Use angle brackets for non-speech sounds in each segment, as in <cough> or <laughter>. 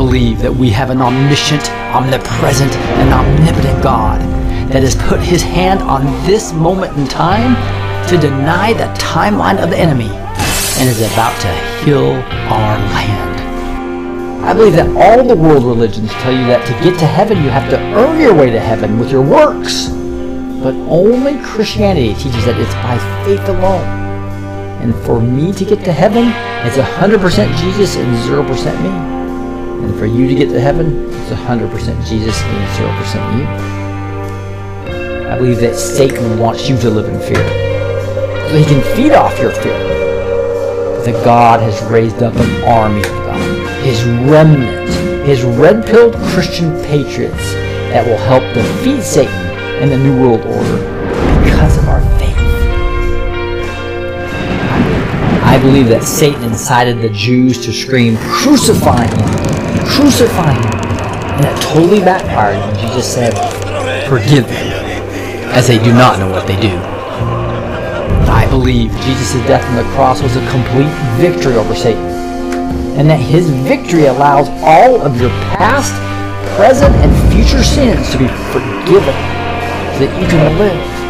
believe that we have an omniscient, omnipresent, and omnipotent God that has put his hand on this moment in time to deny the timeline of the enemy and is about to heal our land. I believe that all the world religions tell you that to get to heaven you have to earn your way to heaven with your works. But only Christianity teaches that it's by faith alone. And for me to get to heaven, it's 100% Jesus and 0% me. And for you to get to heaven, it's 100% Jesus and 0% you. I believe that Satan wants you to live in fear. So he can feed off your fear. But that God has raised up an army of God, his remnant, his red-pilled Christian patriots that will help defeat Satan and the New World Order because of our faith. I believe that Satan incited the Jews to scream, Crucify him! Crucify him. And it totally backfired when Jesus said, Forgive them, as they do not know what they do. I believe Jesus' death on the cross was a complete victory over Satan. And that his victory allows all of your past, present, and future sins to be forgiven so that you can live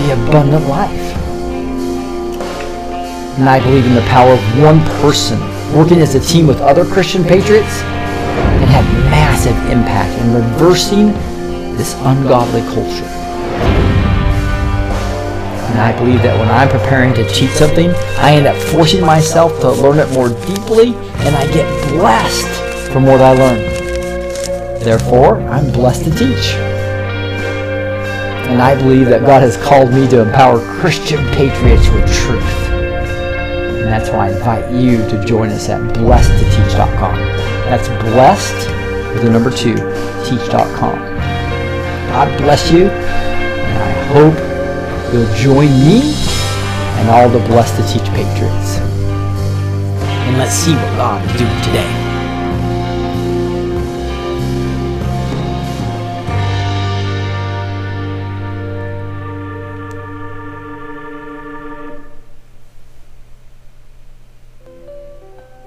the abundant life. And I believe in the power of one person working as a team with other Christian patriots and had massive impact in reversing this ungodly culture. And I believe that when I'm preparing to teach something, I end up forcing myself to learn it more deeply, and I get blessed from what I learn. Therefore, I'm blessed to teach. And I believe that God has called me to empower Christian patriots with truth. And that's why I invite you to join us at blessedtoteach.com. That's blessed with the number two, teach.com. God bless you, and I hope you'll join me and all the Blessed to Teach Patriots. And let's see what God is doing today.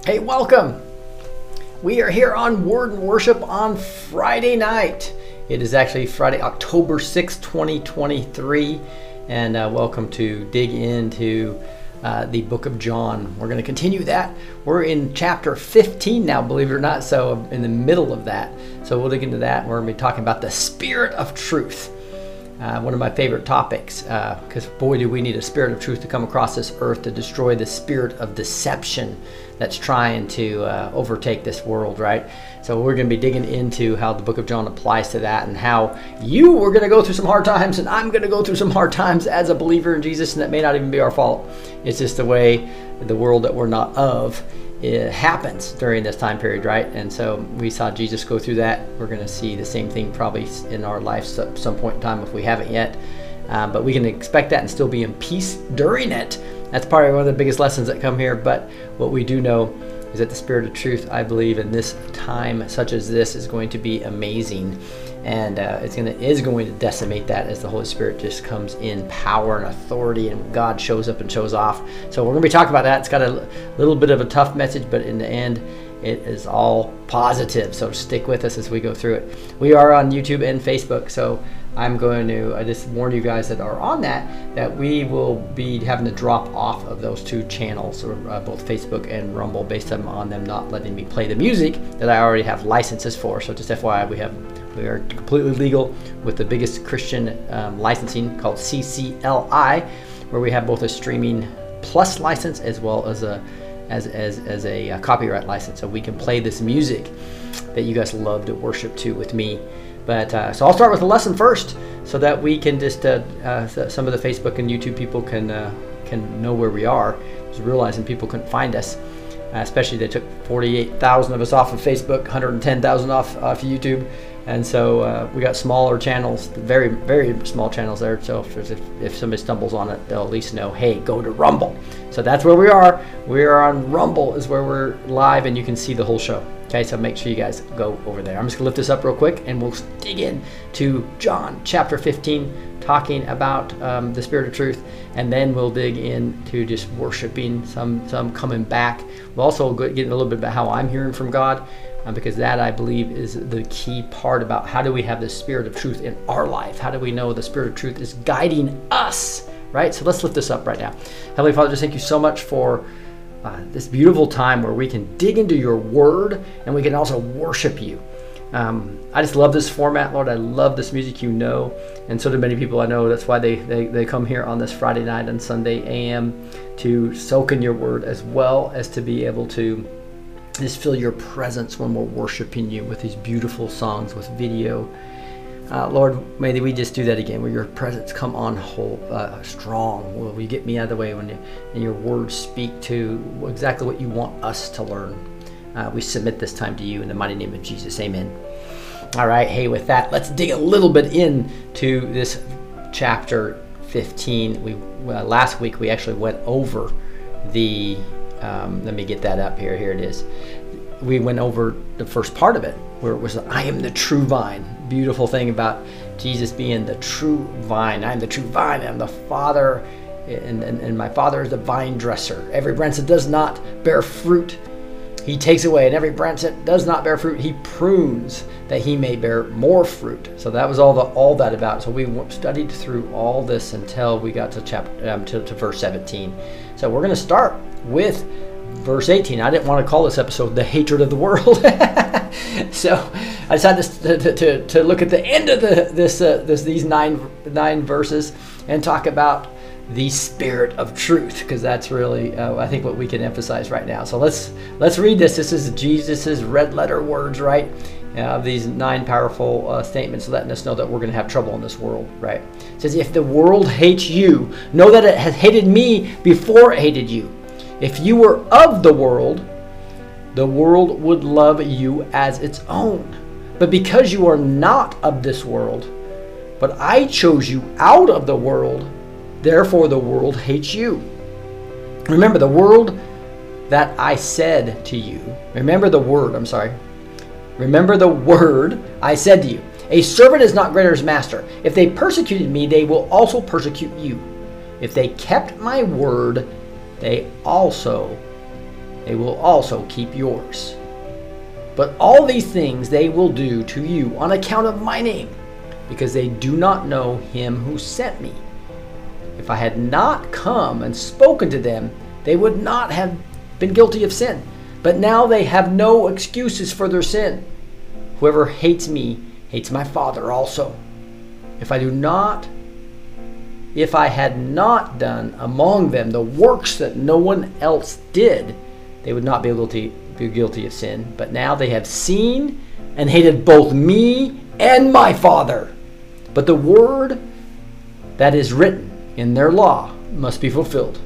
Hey, welcome. We are here on Word and Worship on Friday night. It is actually Friday, October 6, 2023, and uh, welcome to dig into uh, the book of John. We're going to continue that. We're in chapter 15 now, believe it or not, so in the middle of that. So we'll dig into that. We're going to be talking about the spirit of truth. Uh, one of my favorite topics, because uh, boy, do we need a spirit of truth to come across this earth to destroy the spirit of deception that's trying to uh, overtake this world, right? So we're going to be digging into how the book of John applies to that and how you are going to go through some hard times and I'm going to go through some hard times as a believer in Jesus, and that may not even be our fault. It's just the way the world that we're not of happens during this time period, right? And so we saw Jesus go through that. We're going to see the same thing probably in our lives at some point in time if we haven't yet. Um, but we can expect that and still be in peace during it. That's probably one of the biggest lessons that come here. But what we do know is that the Spirit of truth, I believe, in this time such as this, is going to be amazing and uh, it's gonna is going to decimate that as the Holy Spirit just comes in power and authority, and God shows up and shows off. So we're gonna be talking about that. It's got a little bit of a tough message, but in the end, it is all positive. So stick with us as we go through it. We are on YouTube and Facebook, so I'm going to I just warn you guys that are on that that we will be having to drop off of those two channels, or uh, both Facebook and Rumble, based on them not letting me play the music that I already have licenses for. So just FYI, we have we are completely legal with the biggest Christian um, licensing called CCLI, where we have both a streaming plus license as well as a as, as, as a, a uh, copyright license. So we can play this music that you guys love to worship to with me. But uh, so I'll start with the lesson first, so that we can just uh, uh, some of the Facebook and YouTube people can uh, can know where we are. Just realizing people couldn't find us, uh, especially they took 48,000 of us off of Facebook, 110,000 off off YouTube. And so uh, we got smaller channels, very, very small channels there. So if, if, somebody stumbles on it, they'll at least know, hey, go to Rumble. So that's where we are. We are on Rumble is where we're live and you can see the whole show. Okay, so make sure you guys go over there. I'm just gonna lift this up real quick and we'll dig in to John chapter 15, talking about um, the Spirit of Truth, and then we'll dig into just worshiping, some some coming back. We'll also get a little bit about how I'm hearing from God, uh, because that I believe is the key part about how do we have the spirit of truth in our life? How do we know the spirit of truth is guiding us, right? So let's lift this up right now. Heavenly Father, just thank you so much for. Uh, this beautiful time where we can dig into your word and we can also worship you. Um, I just love this format, Lord. I love this music you know. And so do many people I know. That's why they, they, they come here on this Friday night and Sunday AM to soak in your word as well as to be able to just feel your presence when we're worshiping you with these beautiful songs with video. Uh, Lord, may we just do that again, where your presence come on whole, uh, strong. Will you get me out of the way when you, and your words speak to exactly what you want us to learn? Uh, we submit this time to you in the mighty name of Jesus. Amen. All right. Hey, with that, let's dig a little bit into this chapter 15. We last week we actually went over the. Um, let me get that up here. Here it is. We went over the first part of it, where it was "I am the true vine." Beautiful thing about Jesus being the true vine. I am the true vine. I'm the Father, and, and, and my Father is the vine dresser. Every branch that does not bear fruit he takes away, and every branch that does not bear fruit, he prunes that he may bear more fruit. So that was all the all that about. So we studied through all this until we got to chapter um, to, to verse 17. So we're going to start with verse 18. I didn't want to call this episode "The Hatred of the World," <laughs> so I decided to, to, to, look at the end of the, this uh, this these nine nine verses and talk about the spirit of truth because that's really uh, i think what we can emphasize right now. So let's let's read this. This is jesus's red letter words right? Uh, these nine powerful uh, statements letting us know that we're going to have trouble in this world right? It says if the world hates you know that it has hated me before it hated you if you were of the world the world would love you as its own but because you are not of this world but i chose you out of the world Therefore, the world hates you. Remember the world that I said to you. Remember the word, I'm sorry. Remember the word I said to you. A servant is not greater than his master. If they persecuted me, they will also persecute you. If they kept my word, they also they will also keep yours. But all these things they will do to you on account of my name, because they do not know him who sent me. If I had not come and spoken to them, they would not have been guilty of sin. But now they have no excuses for their sin. Whoever hates me hates my Father also. If I do not, if I had not done among them the works that no one else did, they would not be guilty, be guilty of sin. But now they have seen and hated both me and my Father. But the word that is written in their law must be fulfilled.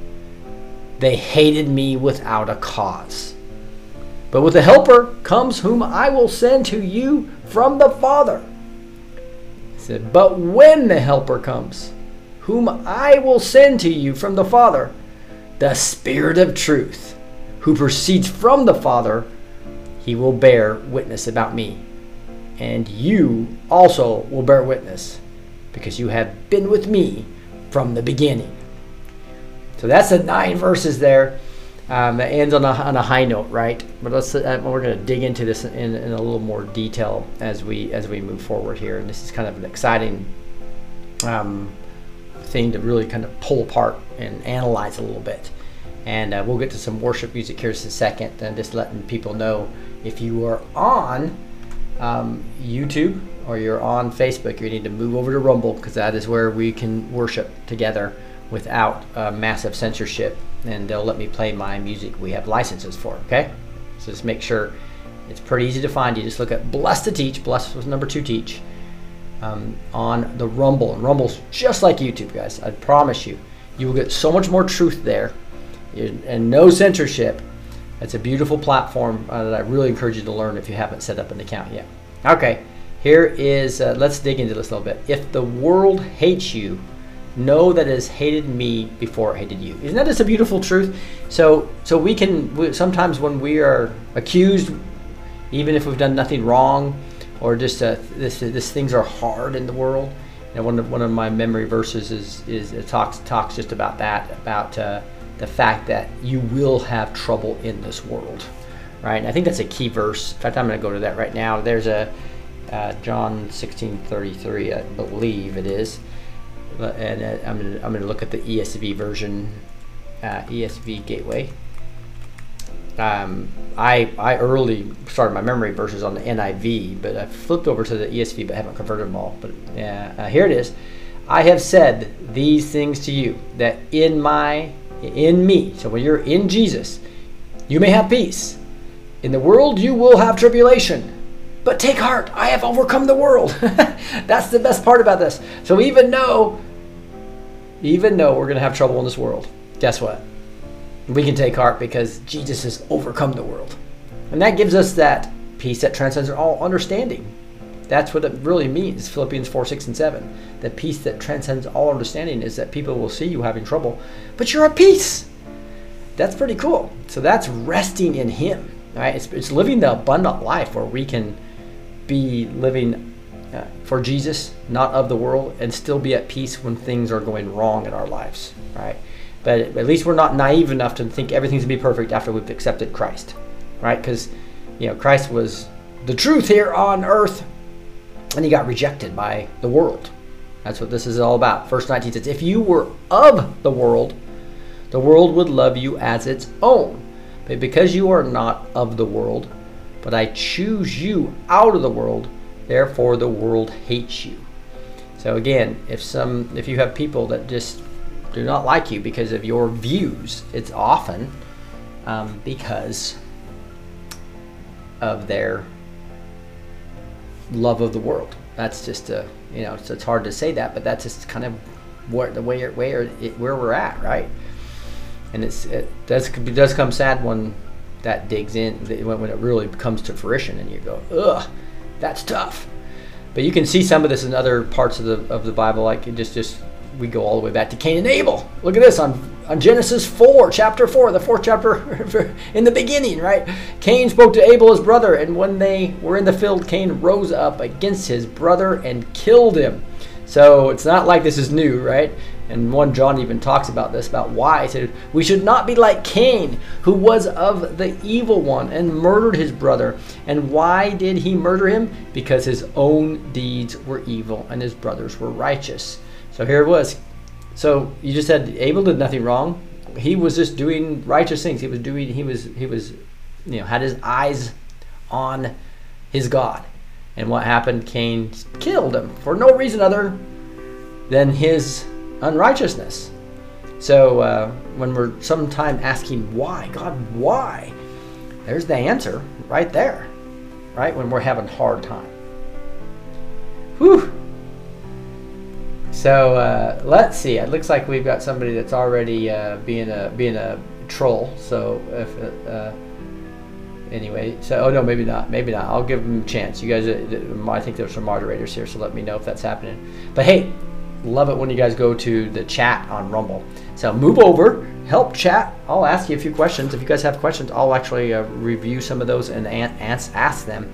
They hated me without a cause. But with the Helper comes whom I will send to you from the Father. He said, But when the Helper comes, whom I will send to you from the Father, the Spirit of truth, who proceeds from the Father, he will bear witness about me. And you also will bear witness, because you have been with me from the beginning. So that's the nine verses there. Um, that ends on a, on a high note, right? But let's uh, we're going to dig into this in, in, a little more detail as we as we move forward here. And this is kind of an exciting um, thing to really kind of pull apart and analyze a little bit. And uh, we'll get to some worship music here in a second, and just letting people know if you are on um, YouTube or you're on Facebook, you need to move over to Rumble because that is where we can worship together without uh, massive censorship. And they'll let me play my music we have licenses for, okay? So just make sure it's pretty easy to find. You just look at Blessed to Teach, Blessed was number two teach, um, on the Rumble. And Rumble's just like YouTube, guys. I promise you. You will get so much more truth there and no censorship. It's a beautiful platform uh, that I really encourage you to learn if you haven't set up an account yet. Okay. Here is, uh, let's dig into this a little bit. If the world hates you, know that it has hated me before it hated you. Isn't that just a beautiful truth? So, so we can we, sometimes when we are accused, even if we've done nothing wrong, or just uh, this this things are hard in the world. And one of one of my memory verses is is it talks talks just about that about uh, the fact that you will have trouble in this world right? And I think that's a key verse. In fact, I'm going to go to that right now. There's a uh, John 16:33, I believe it is, and uh, I'm going to I'm going to look at the ESV version, uh, ESV Gateway. Um, I I early started my memory verses on the NIV, but I flipped over to the ESV, but haven't converted them all. But yeah, uh, here it is. I have said these things to you that in my in me. So when you're in Jesus, you may have peace. In the world you will have tribulation. But take heart, I have overcome the world. <laughs> That's the best part about this. So even though even though we're going to have trouble in this world, guess what? We can take heart because Jesus has overcome the world. And that gives us that peace that transcends all understanding. That's what it really means, Philippians 4, 6, and 7. The peace that transcends all understanding is that people will see you having trouble, but you're at peace. That's pretty cool. So that's resting in Him. Right? It's, it's living the abundant life where we can be living uh, for Jesus, not of the world, and still be at peace when things are going wrong in our lives. Right? But at least we're not naive enough to think everything's gonna be perfect after we've accepted Christ, right? Because you know Christ was the truth here on earth, and he got rejected by the world. That's what this is all about. Verse 19 says, If you were of the world, the world would love you as its own. But because you are not of the world, but I choose you out of the world, therefore the world hates you. So again, if some if you have people that just do not like you because of your views. It's often um, because of their love of the world. That's just a you know, it's, it's hard to say that, but that's just kind of what the way where it, where we're at, right? And it's it does it does come sad when that digs in when, when it really comes to fruition, and you go, ugh, that's tough. But you can see some of this in other parts of the of the Bible, like just just we go all the way back to Cain and Abel. Look at this on, on Genesis 4, chapter 4, the fourth chapter <laughs> in the beginning, right? Cain spoke to Abel, his brother, and when they were in the field, Cain rose up against his brother and killed him. So it's not like this is new, right? And 1 John even talks about this, about why. He said, We should not be like Cain, who was of the evil one and murdered his brother. And why did he murder him? Because his own deeds were evil and his brothers were righteous. So here it was. So you just said Abel did nothing wrong. He was just doing righteous things. He was doing. He was. He was. You know, had his eyes on his God. And what happened? Cain killed him for no reason other than his unrighteousness. So uh, when we're sometime asking why, God, why? There's the answer right there, right? When we're having hard time. Whew. So uh, let's see. It looks like we've got somebody that's already uh, being a being a troll. So if uh, anyway, so oh no, maybe not. Maybe not. I'll give them a chance. You guys, uh, I think there's some moderators here, so let me know if that's happening. But hey, love it when you guys go to the chat on Rumble. So move over, help chat. I'll ask you a few questions. If you guys have questions, I'll actually uh, review some of those and ask them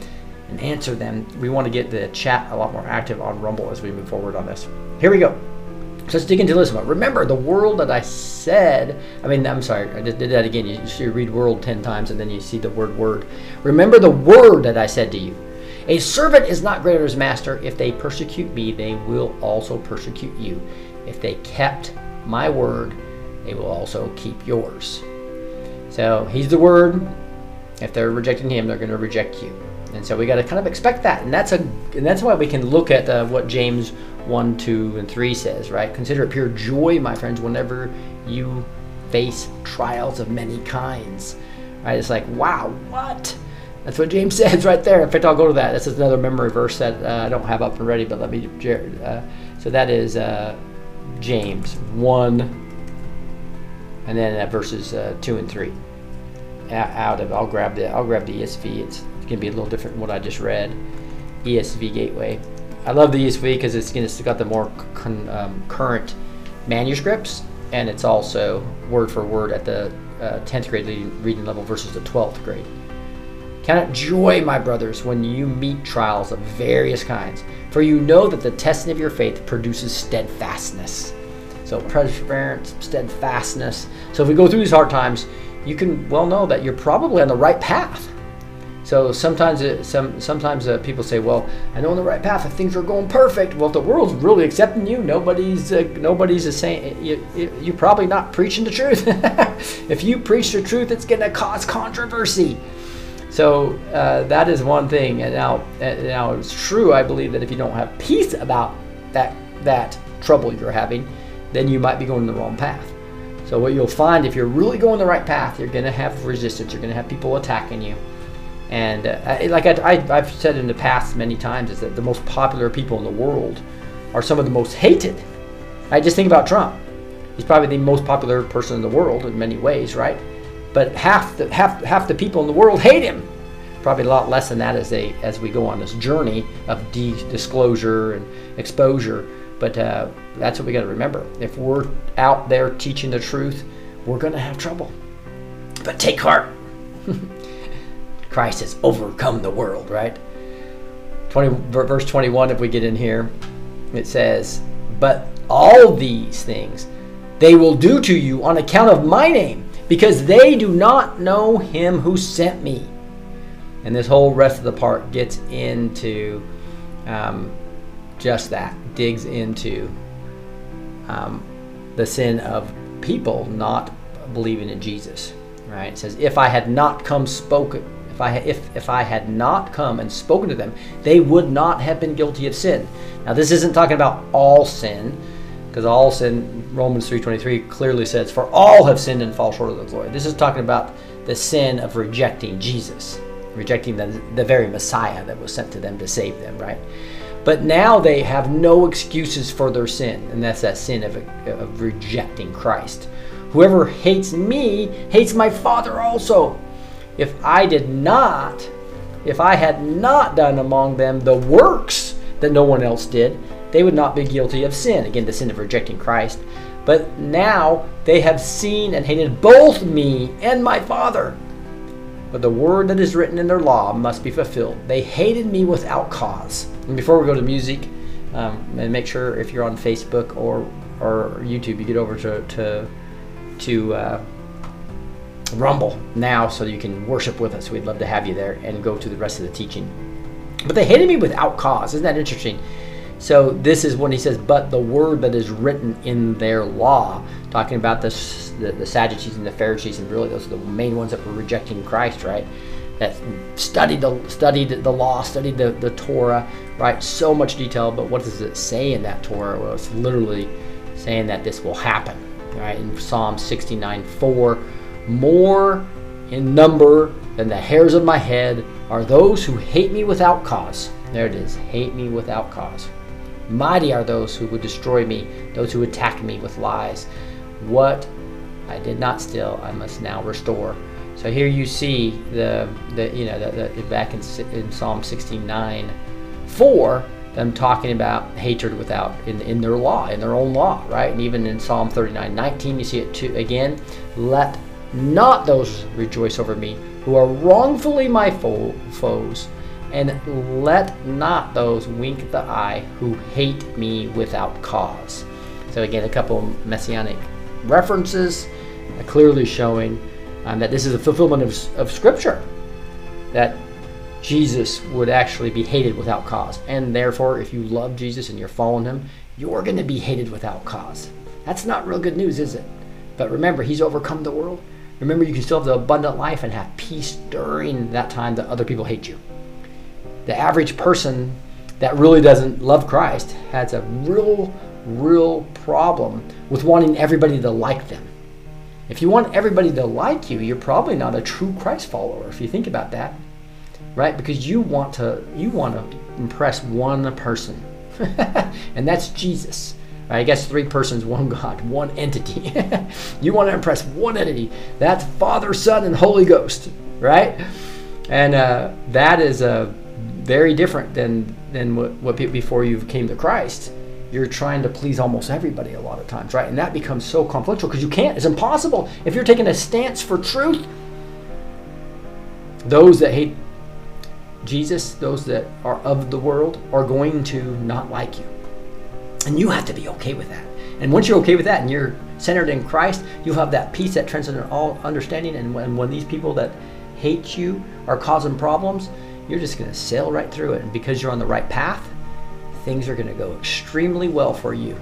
and answer them. We want to get the chat a lot more active on Rumble as we move forward on this. Here we go. So let's dig into this one. Remember the world that I said. I mean, I'm sorry, I just did that again. You, you read world 10 times and then you see the word word. Remember the word that I said to you. A servant is not greater than his master. If they persecute me, they will also persecute you. If they kept my word, they will also keep yours. So he's the word. If they're rejecting him, they're going to reject you. And so we got to kind of expect that. And that's a and that's why we can look at uh, what James 1, 2, and 3 says, right? Consider it pure joy, my friends, whenever you face trials of many kinds. Right? It's like, wow, what? That's what James <laughs> says right there. In fact, I'll go to that. This is another memory verse that uh, I don't have up and ready, but let me. Uh, so that is uh, James 1, and then uh, verses uh, 2 and 3. Out of, I'll grab the, I'll grab the ESV. It's going to be a little different from what I just read. ESV Gateway. I love the ESV because it's, it's got the more con, um, current manuscripts, and it's also word for word at the uh, 10th grade reading level versus the 12th grade. Count it joy, my brothers, when you meet trials of various kinds, for you know that the testing of your faith produces steadfastness. So, perseverance, steadfastness. So, if we go through these hard times, you can well know that you're probably on the right path So sometimes, it, some sometimes uh, people say, "Well, I know on the right path. If things are going perfect, well, if the world's really accepting you, nobody's uh, nobody's saying you, you, you're probably not preaching the truth. <laughs> if you preach the truth, it's going to cause controversy." So uh, that is one thing. And now, now it's true. I believe that if you don't have peace about that that trouble you're having, then you might be going the wrong path. So what you'll find if you're really going the right path, you're going to have resistance. You're going to have people attacking you and uh, like I, have said in the past many times, is that the most popular people in the world are some of the most hated. I just think about Trump. He's probably the most popular person in the world in many ways, right? But half the half half the people in the world hate him. Probably a lot less than that as they as we go on this journey of de- disclosure and exposure. But uh, that's what we got to remember. If we're out there teaching the truth, we're going to have trouble. But take heart. <laughs> Christ has overcome the world, right? 20, verse 21, if we get in here, it says, But all these things they will do to you on account of my name, because they do not know him who sent me. And this whole rest of the part gets into um, just that, digs into um, the sin of people not believing in Jesus. Right? It says, If I had not come spoken if I, if, if I had not come and spoken to them, they would not have been guilty of sin. Now, this isn't talking about all sin, because all sin, Romans 3.23 clearly says, for all have sinned and fall short of the glory. This is talking about the sin of rejecting Jesus, rejecting the, the very Messiah that was sent to them to save them, right? But now they have no excuses for their sin, and that's that sin of, of rejecting Christ. Whoever hates me hates my Father also. If I did not, if I had not done among them the works that no one else did, they would not be guilty of sin. Again, the sin of rejecting Christ. But now they have seen and hated both me and my Father. But the word that is written in their law must be fulfilled. They hated me without cause. And before we go to music, um, and make sure if you're on Facebook or or YouTube, you get over to to to uh, Rumble now so you can worship with us. We'd love to have you there and go to the rest of the teaching. But they hated me without cause. Isn't that interesting? So this is when he says, "But the word that is written in their law," talking about the, the, the Sadducees and the Pharisees, and really those are the main ones that were rejecting Christ, right? That studied the studied the law, studied the, the Torah, right? So much detail, but what does it say in that Torah? Well, it's literally saying that this will happen, right? In Psalm 69, 4 more in number than the hairs of my head are those who hate me without cause. There it is, hate me without cause. Mighty are those who would destroy me, those who attack me with lies. What I did not steal, I must now restore. So here you see the, the you know, the, the, back in, in Psalm 69, 4, them talking about hatred without in, in their law, in their own law, right? And even in Psalm 39, 19, you see it too again. Let not those rejoice over me who are wrongfully my fo- foes, and let not those wink the eye who hate me without cause. So, again, a couple messianic references uh, clearly showing um, that this is a fulfillment of, of Scripture, that Jesus would actually be hated without cause. And therefore, if you love Jesus and you're following him, you're going to be hated without cause. That's not real good news, is it? But remember, he's overcome the world. Remember, you can still have the abundant life and have peace during that time that other people hate you. The average person that really doesn't love Christ has a real, real problem with wanting everybody to like them. If you want everybody to like you, you're probably not a true Christ follower if you think about that. Right? Because you want to you want to impress one person. <laughs> and that's Jesus. I guess three persons, one God, one entity. <laughs> you want to impress one entity. That's Father, Son, and Holy Ghost, right? And uh, that is uh, very different than than what, what before you came to Christ. You're trying to please almost everybody a lot of times, right? And that becomes so conflictual because you can't. It's impossible if you're taking a stance for truth. Those that hate Jesus, those that are of the world, are going to not like you and you have to be okay with that. And once you're okay with that and you're centered in Christ, you'll have that peace that transcends all understanding. And when, when these people that hate you are causing problems, you're just going to sail right through it. And because you're on the right path, things are going to go extremely well for you.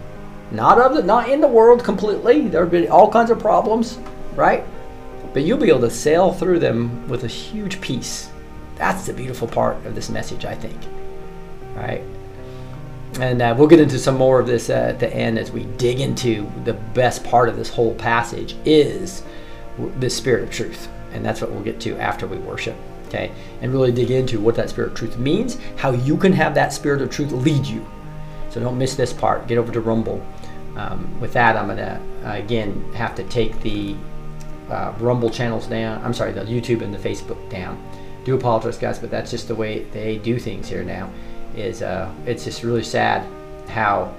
Not of the, not in the world completely. There'll be all kinds of problems, right? But you'll be able to sail through them with a huge peace. That's the beautiful part of this message, I think. Right? And uh, we'll get into some more of this uh, at the end as we dig into the best part of this whole passage is the spirit of truth. And that's what we'll get to after we worship. Okay? And really dig into what that spirit of truth means, how you can have that spirit of truth lead you. So don't miss this part. Get over to Rumble. Um, with that, I'm to, uh, again, have to take the uh, Rumble channels down. I'm sorry, the YouTube and the Facebook down. Do apologize, guys, but that's just the way they do things here now is uh, it's just really sad how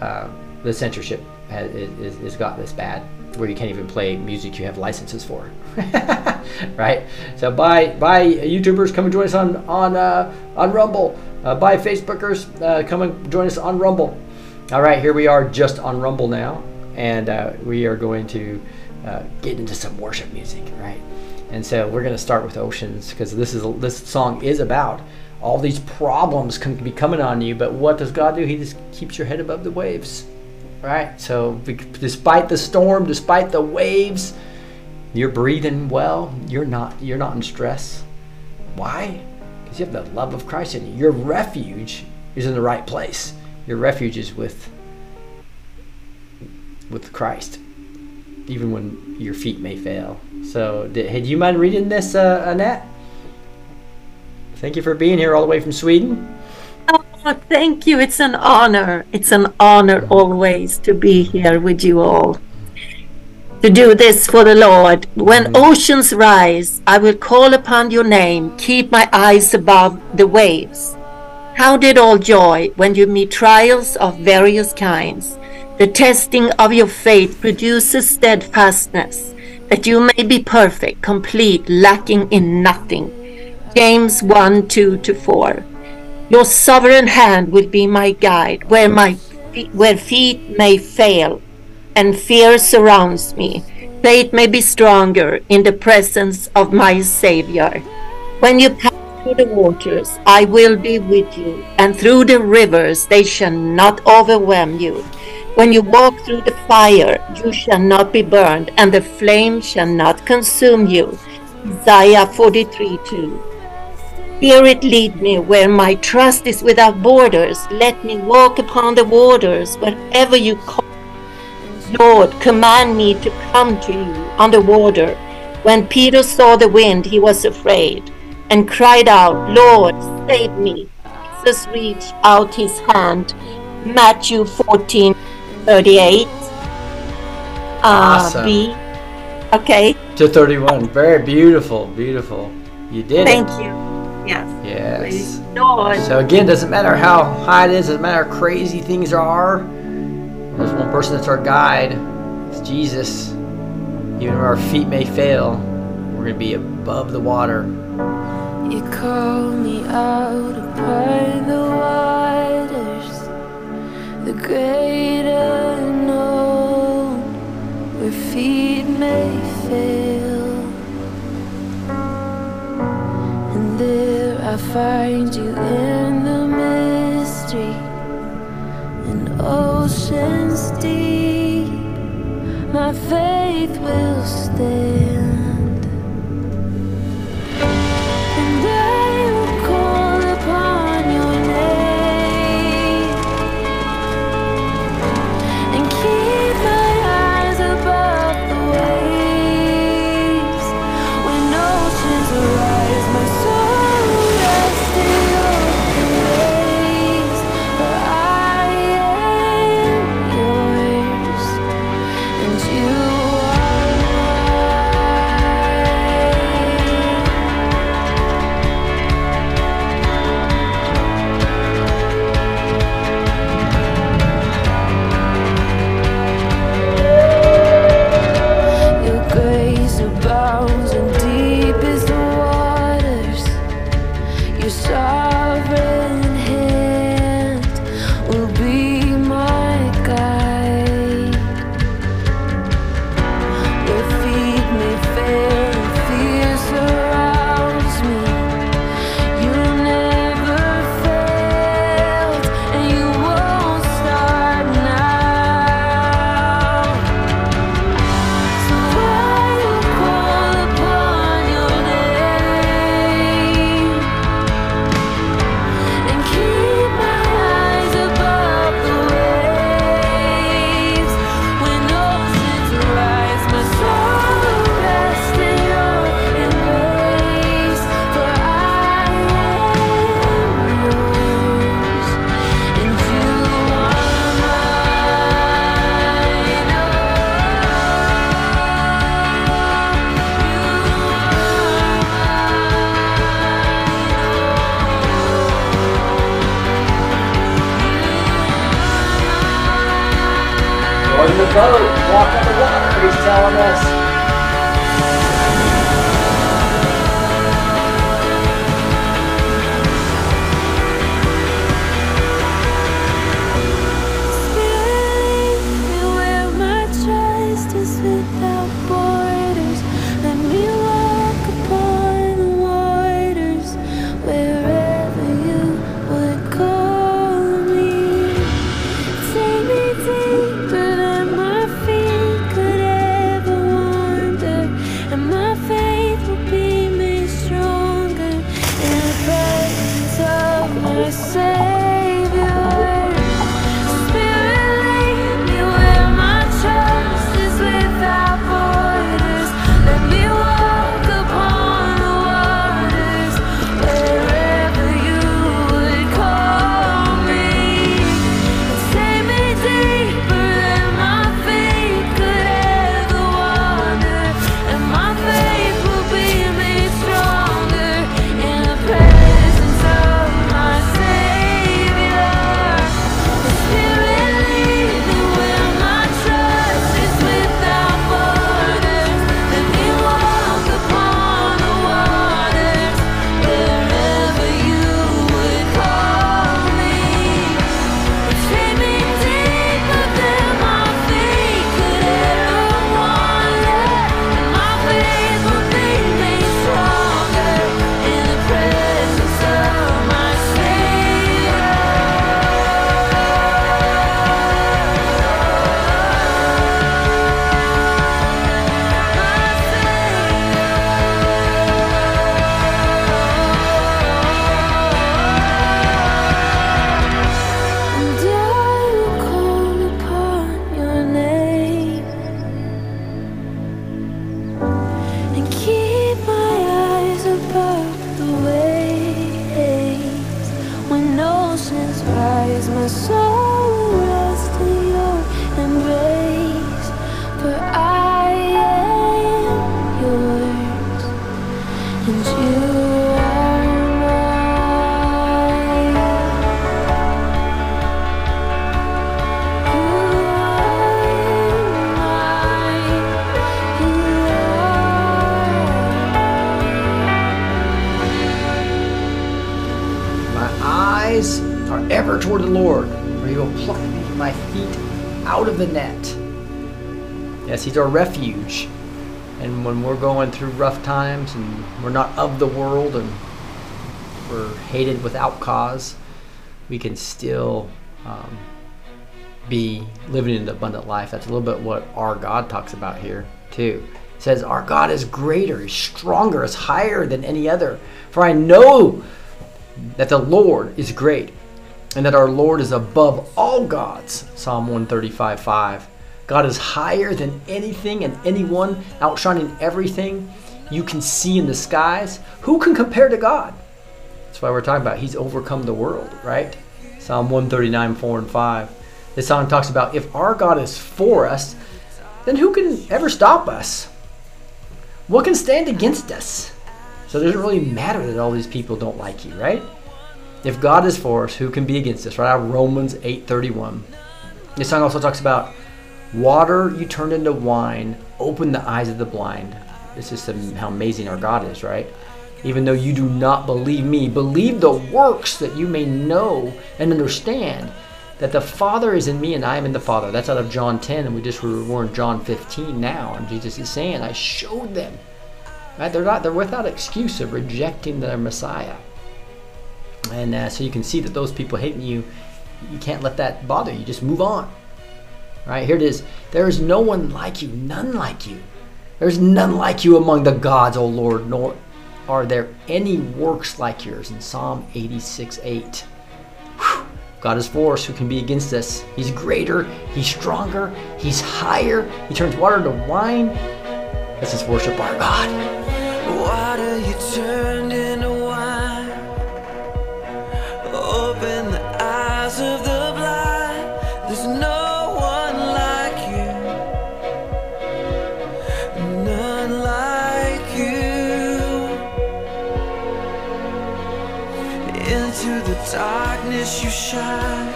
uh, the censorship has is, is got this bad where you can't even play music you have licenses for. <laughs> Right? So bye bye youtubers come and join us on on uh, on rumble. Uh, bye facebookers uh, come and join us on rumble. All right here we are just on rumble now and uh, we are going to uh, get into some worship music right? And so we're going to start with oceans because this is this song is about all these problems can be coming on you, but what does God do? He just keeps your head above the waves, right? So, despite the storm, despite the waves, you're breathing well. You're not. You're not in stress. Why? Because you have the love of Christ in you. Your refuge is in the right place. Your refuge is with with Christ, even when your feet may fail. So, did, hey, do you mind reading this, uh, Annette? Thank you for being here all the way from Sweden. Oh, thank you. It's an honor. It's an honor always to be here with you all. To do this for the Lord. When mm-hmm. oceans rise, I will call upon your name, keep my eyes above the waves. Count it all joy when you meet trials of various kinds. The testing of your faith produces steadfastness, that you may be perfect, complete, lacking in nothing. James 1 2 to 4. Your sovereign hand will be my guide where my feet, where feet may fail and fear surrounds me. Faith may be stronger in the presence of my Savior. When you pass through the waters, I will be with you, and through the rivers, they shall not overwhelm you. When you walk through the fire, you shall not be burned, and the flame shall not consume you. Isaiah 43 2. Spirit, lead me where my trust is without borders. Let me walk upon the waters wherever you call. Lord, command me to come to you on the water. When Peter saw the wind, he was afraid and cried out, Lord, save me. Jesus reached out his hand. Matthew 14 38. Uh, awesome. B. Okay. To 31. Very beautiful, beautiful. You did Thank it. you. Yes. Yes. Lord. So again, doesn't matter how high it is, doesn't matter how crazy things are. There's one person that's our guide. It's Jesus. Even if our feet may fail, we're gonna be above the water. You call me out upon the waters, the great unknown, where feet may fail. there I find you in the mystery in oceans deep. My faith will stand he's our refuge. And when we're going through rough times and we're not of the world and we're hated without cause, we can still um, be living an abundant life. That's a little bit what our God talks about here, too. It says, Our God is greater, He's stronger, is higher than any other. For I know that the Lord is great and that our Lord is above all gods. Psalm 135 5. God is higher than anything and anyone, outshining everything you can see in the skies. Who can compare to God? That's why we're talking about He's overcome the world, right? Psalm 139 4 and 5. This song talks about if our God is for us, then who can ever stop us? What can stand against us? So it doesn't really matter that all these people don't like you, right? If God is for us, who can be against us? Right out Romans 8:31. This song also talks about water you turned into wine, open the eyes of the blind. This is how amazing our God is, right? Even though you do not believe me, believe the works that you may know and understand that the Father is in me and I am in the Father. That's out of John 10, and we just were in John 15 now. And Jesus is saying, I showed them. Right? They're not they're without excuse of rejecting their Messiah. And uh, so you can see that those people hating you, you can't let that bother you. Just move on. Right? Here it is. There is no one like you, none like you. There's none like you among the gods, O Lord, nor are there any works like yours in Psalm 86 8. Whew. God is for us. Who can be against us? He's greater. He's stronger. He's higher. He turns water to wine. Let's just worship our God. darkness you shine.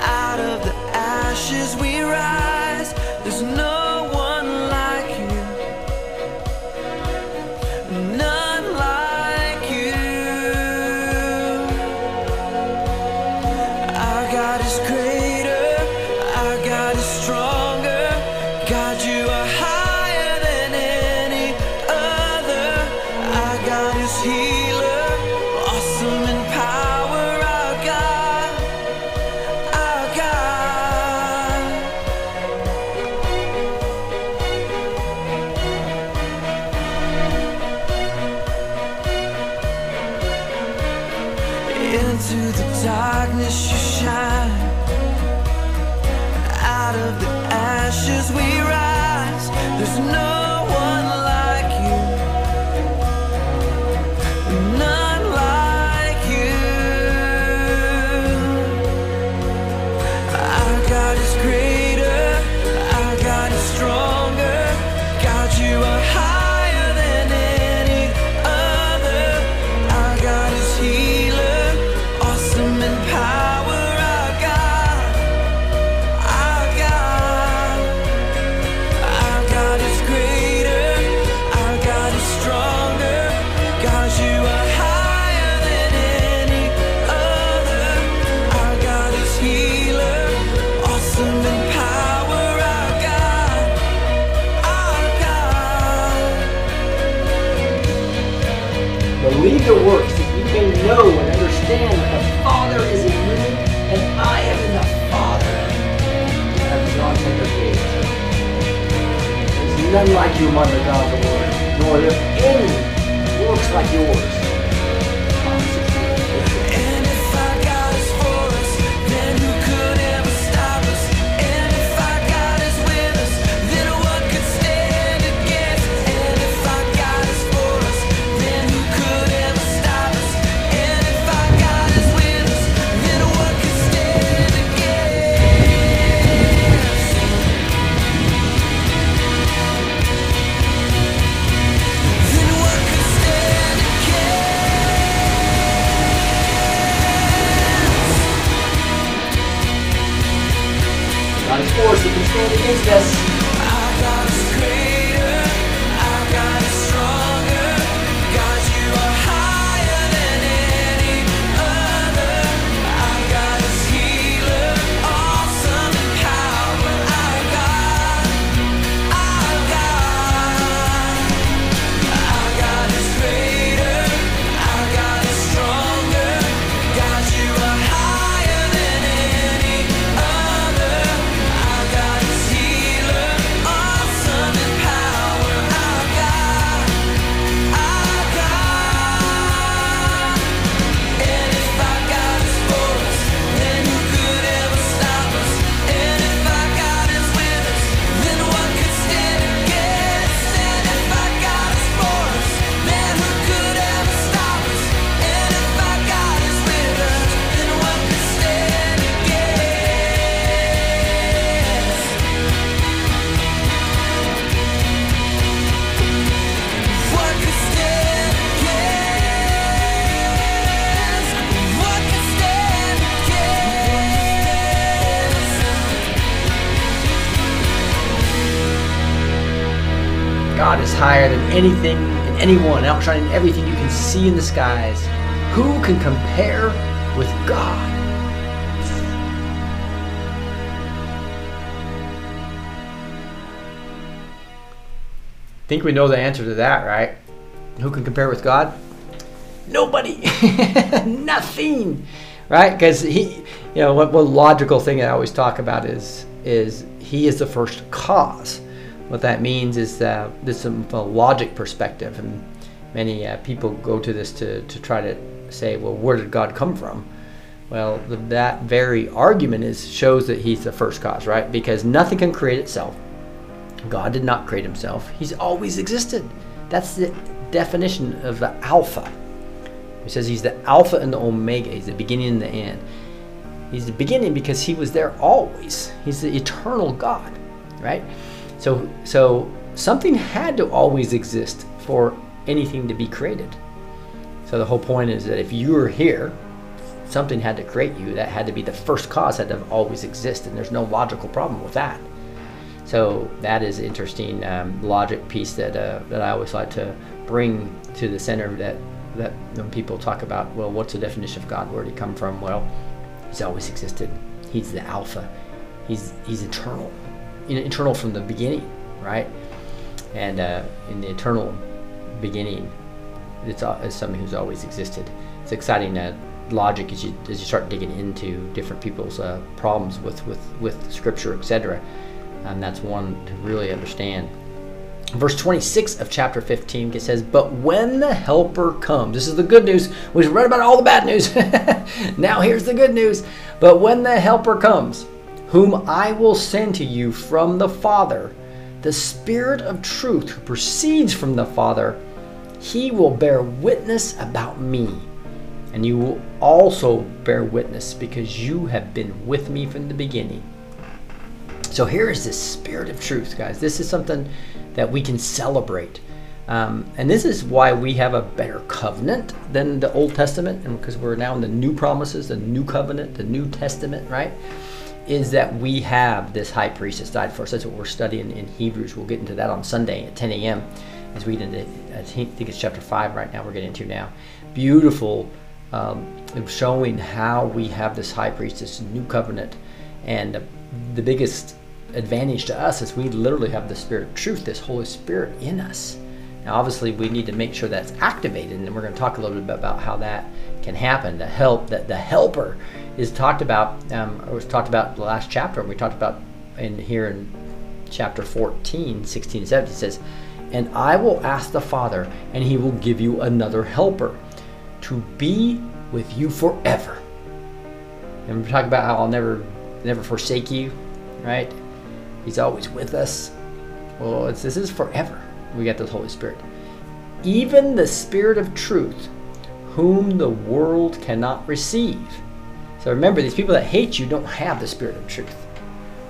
Out of the ashes we rise. do them under God's authority. Lord, if any looks like yours, anything and anyone, outshining everything you can see in the skies. Who can compare with God? I think we know the answer to that, right? Who can compare with God? Nobody! <laughs> Nothing! Right? Because he, you know, what one logical thing I always talk about is is he is the first cause. What that means is uh, this um, from a logic perspective, and many uh, people go to this to, to try to say, well, where did God come from? Well, the, that very argument is shows that He's the first cause, right? Because nothing can create itself. God did not create Himself. He's always existed. That's the definition of the Alpha. He says He's the Alpha and the Omega. He's the beginning and the end. He's the beginning because He was there always. He's the eternal God, right? So, so something had to always exist for anything to be created. So the whole point is that if you were here, something had to create you. That had to be the first cause had to always exist, and there's no logical problem with that. So that is interesting um, logic piece that uh, that I always like to bring to the center. That that when people talk about, well, what's the definition of God? Where did he come from? Well, he's always existed. He's the Alpha. He's he's eternal eternal from the beginning, right? And uh, in the eternal beginning, it's, al- it's something who's always existed. It's exciting uh, logic as you as you start digging into different people's uh, problems with with with Scripture, etc. And that's one to really understand. Verse 26 of chapter 15 it says, But when the Helper comes, this is the good news. We've read about all the bad news. <laughs> now here's the good news. But when the Helper comes, whom I will send to you from the Father, the Spirit of truth who proceeds from the Father, he will bear witness about me. And you will also bear witness because you have been with me from the beginning. So here is this spirit of truth, guys. This is something that we can celebrate. Um, and this is why we have a better covenant than the Old Testament, and because we're now in the new promises, the new covenant, the New Testament, right? Is that we have this high priest that's died for us. That's what we're studying in Hebrews. We'll get into that on Sunday at 10 a.m. as we get into, I think it's chapter 5 right now, we're getting into now. Beautiful um, showing how we have this high priest, this new covenant. And the, the biggest advantage to us is we literally have the Spirit of truth, this Holy Spirit in us. Now, obviously, we need to make sure that's activated, and we're going to talk a little bit about how that can happen. The help that the helper is talked about, um, was talked about the last chapter, and we talked about in here in chapter 14, 16 and 17. It says, "And I will ask the Father, and He will give you another helper, to be with you forever." And we talk about how I'll never, never forsake you, right? He's always with us. Well, this is forever. We got the Holy Spirit. Even the Spirit of truth, whom the world cannot receive. So remember, these people that hate you don't have the Spirit of truth.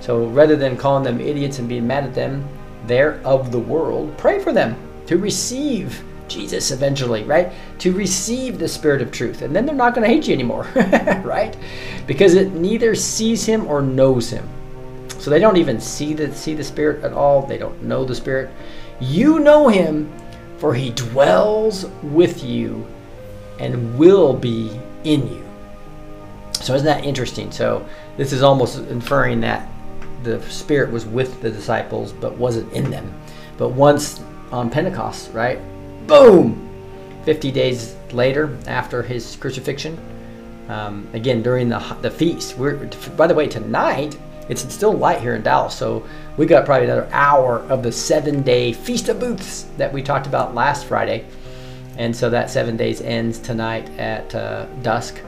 So rather than calling them idiots and being mad at them, they're of the world. Pray for them to receive Jesus eventually, right? To receive the Spirit of truth. And then they're not going to hate you anymore, <laughs> right? Because it neither sees him or knows him. So they don't even see the see the Spirit at all. They don't know the Spirit. You know him, for he dwells with you and will be in you. So isn't that interesting? So this is almost inferring that the Spirit was with the disciples but wasn't in them. But once on Pentecost, right? Boom! 50 days later after his crucifixion, um, again during the, the feast. We're, by the way, tonight it's still light here in Dallas, so we got probably another hour of the seven day Feast of Booths that we talked about last Friday. And so that seven days ends tonight at uh, dusk.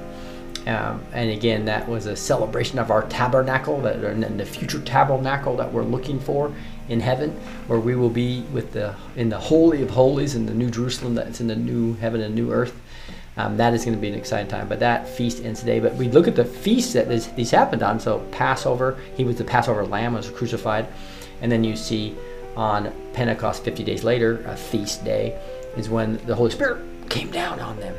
Um, and again, that was a celebration of our tabernacle, that and the future tabernacle that we're looking for in heaven, where we will be with the in the holy of holies in the new Jerusalem that's in the new heaven and new earth. Um, that is going to be an exciting time. But that feast ends today. But we look at the feasts that this, these happened on. So Passover, he was the Passover lamb, was crucified, and then you see on Pentecost, 50 days later, a feast day, is when the Holy Spirit came down on them,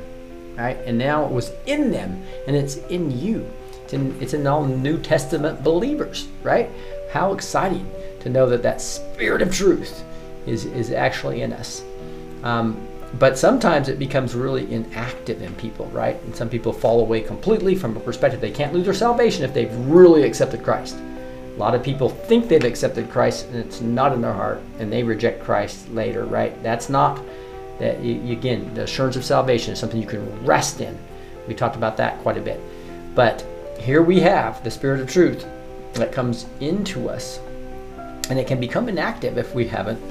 right? And now it was in them, and it's in you. It's in, it's in all New Testament believers, right? How exciting to know that that Spirit of truth is is actually in us. Um, but sometimes it becomes really inactive in people, right? And some people fall away completely from a perspective they can't lose their salvation if they've really accepted Christ. A lot of people think they've accepted Christ and it's not in their heart, and they reject Christ later, right? That's not that. You, again, the assurance of salvation is something you can rest in. We talked about that quite a bit. But here we have the Spirit of truth that comes into us, and it can become inactive if we haven't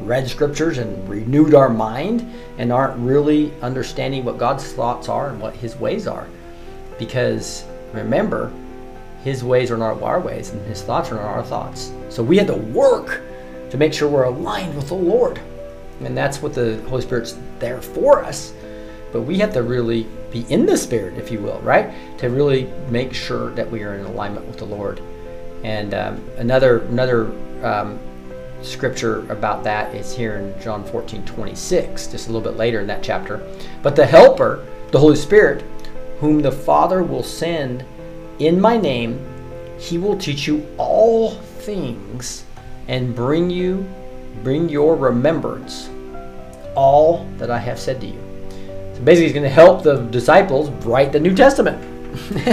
read scriptures and renewed our mind and aren't really understanding what God's thoughts are and what His ways are. Because remember, His ways are not our ways and His thoughts are not our thoughts. So we have to work to make sure we're aligned with the Lord. And that's what the Holy Spirit's there for us. But we have to really be in the Spirit, if you will, right? To really make sure that we are in alignment with the Lord. And um, another another um, scripture about that is here in John 14 26, just a little bit later in that chapter. But the Helper, the Holy Spirit, whom the Father will send in my name, he will teach you all things and bring you bring your remembrance all that I have said to you. So basically, he's going to help the disciples write the New Testament,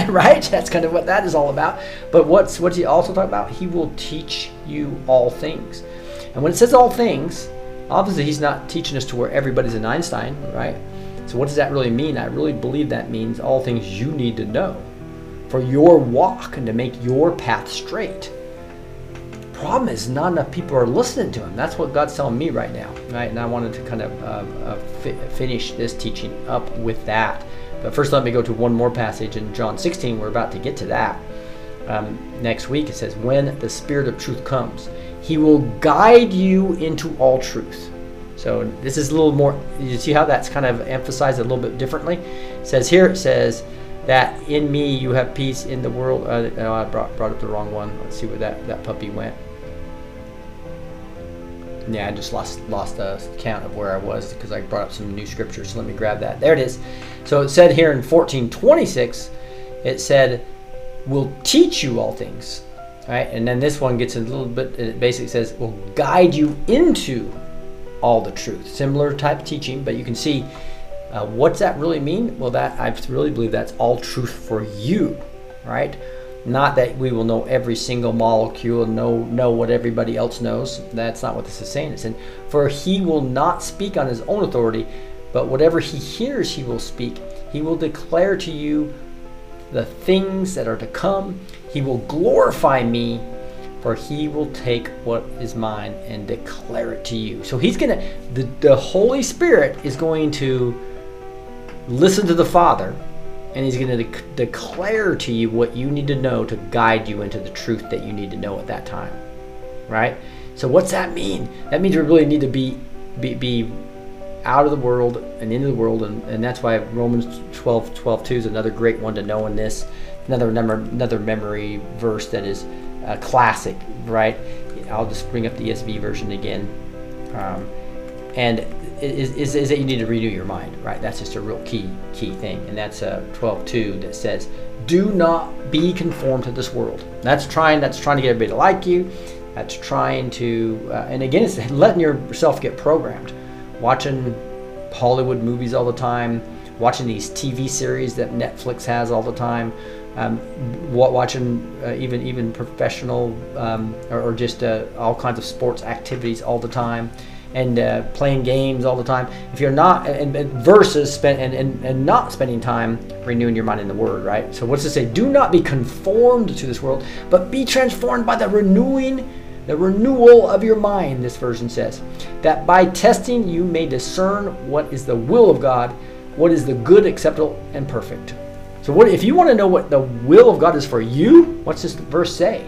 <laughs> right? That's kind of what that is all about. But what's what's he also talk about? He will teach you all things. And when it says all things, obviously he's not teaching us to where everybody's an Einstein, right? So what does that really mean? I really believe that means all things you need to know for your walk and to make your path straight problem is not enough people are listening to him. That's what God's telling me right now, right? And I wanted to kind of uh, uh, fi- finish this teaching up with that. But first, let me go to one more passage in John 16. We're about to get to that um, next week. It says, "When the Spirit of Truth comes, He will guide you into all truth." So this is a little more. You see how that's kind of emphasized a little bit differently. It says here, it says that in me you have peace in the world. Uh, oh, I brought, brought up the wrong one. Let's see where that, that puppy went. Yeah, I just lost lost the count of where I was because I brought up some new scriptures. So let me grab that. There it is. So it said here in 1426, it said, "Will teach you all things." All right, and then this one gets a little bit. It basically says, "Will guide you into all the truth." Similar type of teaching, but you can see uh, what's that really mean? Well, that I really believe that's all truth for you, right? Not that we will know every single molecule know know what everybody else knows. That's not what this is saying. It's for he will not speak on his own authority, but whatever he hears, he will speak. He will declare to you the things that are to come. He will glorify me, for he will take what is mine and declare it to you. So he's gonna the, the Holy Spirit is going to listen to the Father and he's going to dec declare to you what you need to know to guide you into the truth that you need to know at that time right? So what's that mean? That means we really need to be be, be out of the world and into the world and, and that's why romans 12 12 2 is another great one to know in this. Another number another memory verse that is a classic right? I'll just bring up the esv version again. Um, and is, is, is that you need to renew your mind, right? That's just a real key key thing, and that's a uh, 12.2 that says, "Do not be conformed to this world." That's trying. That's trying to get everybody to like you. That's trying to, uh, and again, it's <laughs> letting yourself get programmed, watching Hollywood movies all the time, watching these TV series that Netflix has all the time, um, watching uh, even even professional um, or, or, just uh, all kinds of sports activities all the time and uh, playing games all the time. If you're not, and, and versus spend and, and, and not spending time renewing your mind in the Word, right? So what's it say? Do not be conformed to this world, but be transformed by the renewing, the renewal of your mind. This version says that by testing you may discern what is the will of God, what is the good, acceptable, and perfect. So what if you want to know what the will of God is for you? What's this verse say?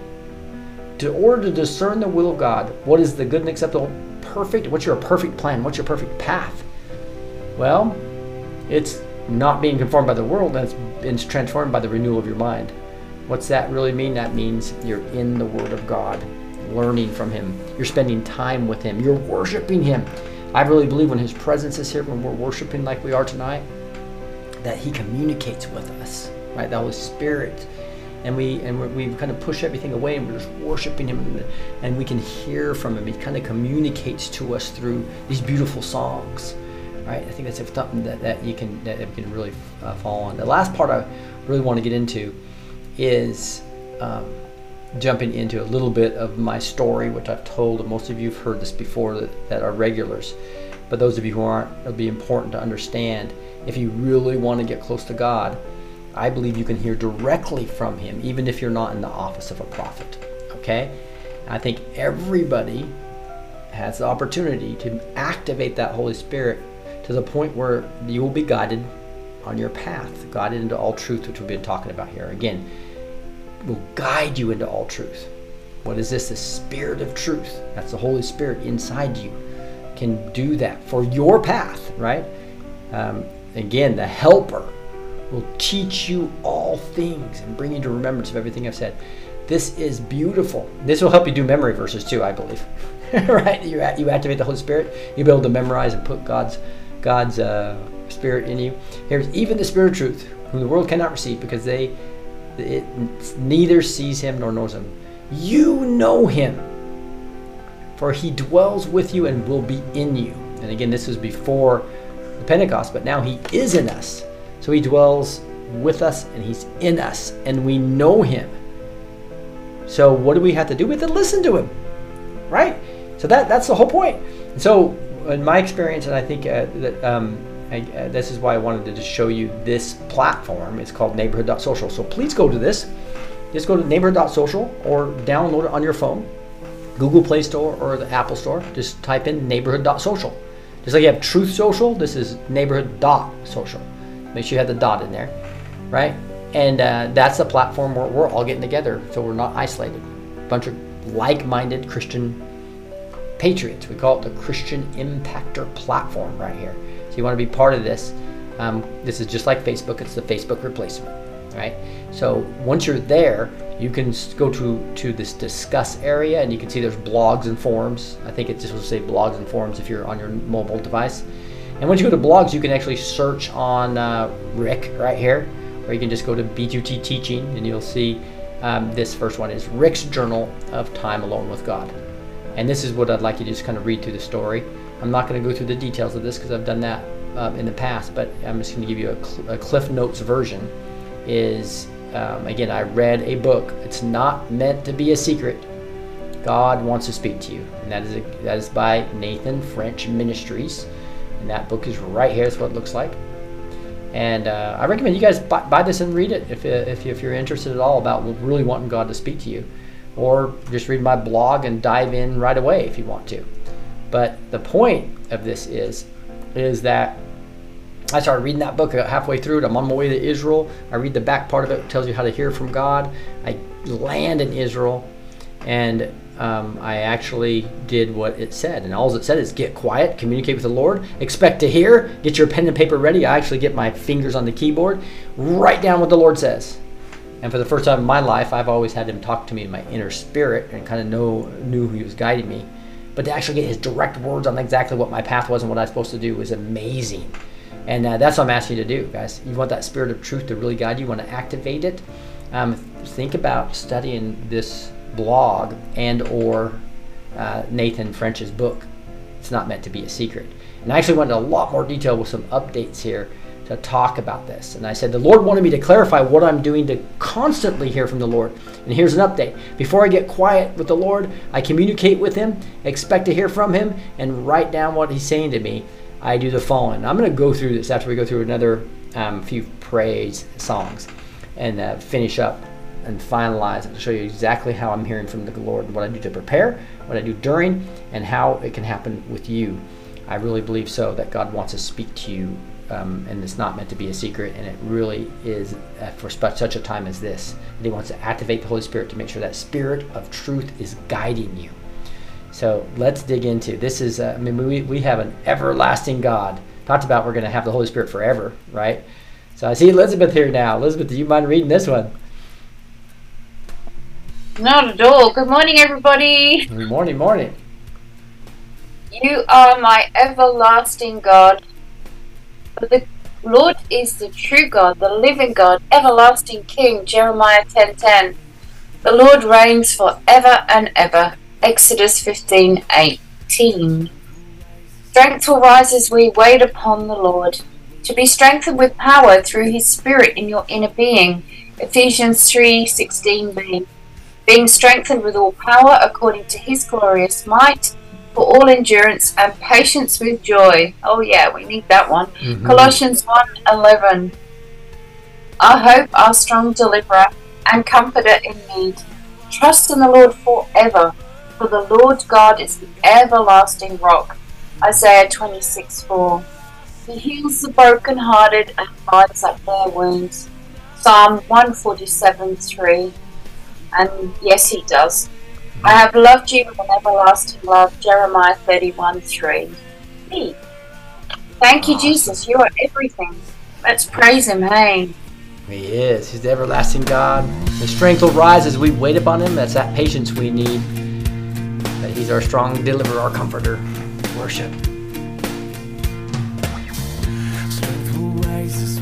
To order to discern the will of God, what is the good and acceptable perfect? What's your perfect plan? What's your perfect path? Well, it's not being conformed by the world, and it's, it's transformed by the renewal of your mind. What's that really mean? That means you're in the Word of God, learning from Him. You're spending time with Him. You're worshiping Him. I really believe when His presence is here, when we're worshiping like we are tonight, that He communicates with us, right? The Holy Spirit and we and we kind of push everything away and we're just worshiping him and we can hear from him. He kind of communicates to us through these beautiful songs right? I think that's something that, that you can that you can really uh, fall on. The last part i really want to get into is um, jumping into a little bit of my story which i've told most of you have heard this before that, that are regulars. But those of you who aren't it'll be important to understand if you really want to get close to god I believe you can hear directly from him, even if you're not in the office of a prophet. Okay? I think everybody has the opportunity to activate that Holy Spirit to the point where you will be guided on your path, guided into all truth, which we've been talking about here. Again, will guide you into all truth. What is this? The Spirit of truth. That's the Holy Spirit inside you. Can do that for your path, right? Um, again, the helper will teach you all things and bring you to remembrance of everything I've said. This is beautiful. This will help you do memory verses too, I believe. <laughs> right? You, you activate the Holy Spirit, you'll be able to memorize and put God's God's uh, Spirit in you. Here's even the Spirit of truth, whom the world cannot receive because they it neither sees him nor knows him. You know him, for he dwells with you and will be in you. And again, this was before the Pentecost, but now he is in us. So he dwells with us and he's in us, and we know him. So what do we have to do with it? Listen to him, right? So that that's the whole point. And so in my experience, and I think uh, that um, I, uh, this is why I wanted to just show you this platform. It's called Neighborhood.social. So please go to this. Just go to Neighborhood.social or download it on your phone, Google Play Store or the Apple Store. Just type in Neighborhood.social. Just like you have Truth Social, this is Neighborhood.social. Make sure you have the dot in there, right? And uh, that's the platform where we're all getting together, so we're not isolated. A bunch of like-minded Christian patriots. We call it the Christian Impactor platform right here. So you want to be part of this. Um, this is just like Facebook. It's the Facebook replacement, right? So once you're there, you can go to to this discuss area, and you can see there's blogs and forums. I think it just will say blogs and forums if you're on your mobile device. And once you go to blogs, you can actually search on uh, Rick right here, or you can just go to B2T Teaching, and you'll see um, this first one is Rick's Journal of Time Alone with God. And this is what I'd like you to just kind of read through the story. I'm not going to go through the details of this because I've done that um, in the past, but I'm just going to give you a, cl- a Cliff Notes version. Is um, again, I read a book. It's not meant to be a secret. God wants to speak to you, and that is a, that is by Nathan French Ministries, and that book is right here. That's what it looks like. And uh, I recommend you guys buy, buy this and read it if, if, if you're interested at all about really wanting God to speak to you. Or just read my blog and dive in right away if you want to. But the point of this is, is that I started reading that book halfway through it. I'm on my way to Israel. I read the back part of it, it tells you how to hear from God. I land in Israel, and um, I actually did what it said. And all it said is get quiet, communicate with the Lord, expect to hear, get your pen and paper ready. I actually get my fingers on the keyboard, write down what the Lord says. And for the first time in my life, I've always had him talk to me in my inner spirit and kind of know knew who he was guiding me. But to actually get his direct words on exactly what my path was and what I was supposed to do was amazing. And uh, that's what I'm asking you to do, guys. You want that spirit of truth to really guide you. You want to activate it. Um, think about studying this blog and or uh, Nathan French's book. It's not meant to be a secret. And I actually went into a lot more detail with some updates here to talk about this. And I said, the Lord wanted me to clarify what I'm doing to constantly hear from the Lord. And here's an update. Before I get quiet with the Lord, I communicate with Him, expect to hear from Him, and write down what He's saying to me. I do the following. I'm going to go through this after we go through another um, few praise songs and uh, finish up and finalize and show you exactly how I'm hearing from the Lord, what I do to prepare, what I do during, and how it can happen with you. I really believe so that God wants to speak to you, um, and it's not meant to be a secret, and it really is uh, for such a time as this. And He wants to activate the Holy Spirit to make sure that Spirit of truth is guiding you. So let's dig into this. Is uh, I mean we we have an everlasting God. Talked about we're going to have the Holy Spirit forever, right? So I see Elizabeth here now. Elizabeth, do you mind reading this one? Not at all. Good morning, everybody. Good morning, morning. You are my everlasting God. The Lord is the true God, the living God, everlasting King. Jeremiah 10:10. The Lord reigns forever and ever. Exodus 15:18. Strength will rise as we wait upon the Lord. To be strengthened with power through His Spirit in your inner being. Ephesians 3:16b. Being strengthened with all power according to His glorious might for all endurance and patience with joy. Oh yeah, we need that one. Mhm. Colossians 1:11. Our hope, our strong deliverer and comforter in need. Trust in the Lord forever, for the Lord God is the everlasting rock. Isaiah 26:4. He heals the brokenhearted and binds up their wounds. Psalm 147:3. And yes, he does. I have loved you with an everlasting love. Jeremiah 31 3. Me. Thank you, Awesome. Jesus. You are everything. Let's praise him, hey. He is. He's the everlasting God. The strength will rise as we wait upon Him. That's that patience we need. That He's our strong deliverer, our comforter. Worship. Strength will rise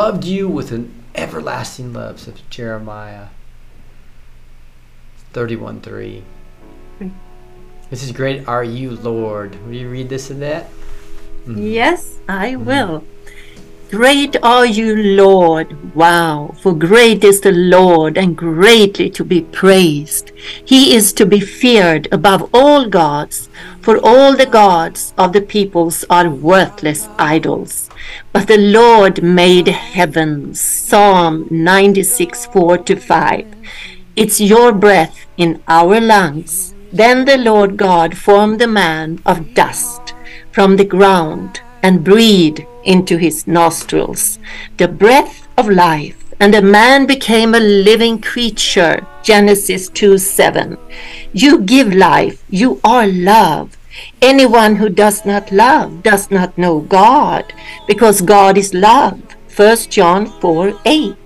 loved you with an everlasting love, says Jeremiah 31 3. Hmm. This is great. Are you Lord? Will you read this and that? Hmm. Yes, I hmm. will. Great are you, Lord. Wow, for great is the Lord and greatly to be praised. He is to be feared above all gods, for all the gods of the peoples are worthless idols. But the Lord made heavens. Psalm 96 4 to 5. It's your breath in our lungs. Then the Lord God formed the man of dust from the ground and breathed into his nostrils the breath of life, and the man became a living creature. Genesis 2 7. You give life, you are love. Anyone who does not love does not know God, because God is love. 1 John 4 8.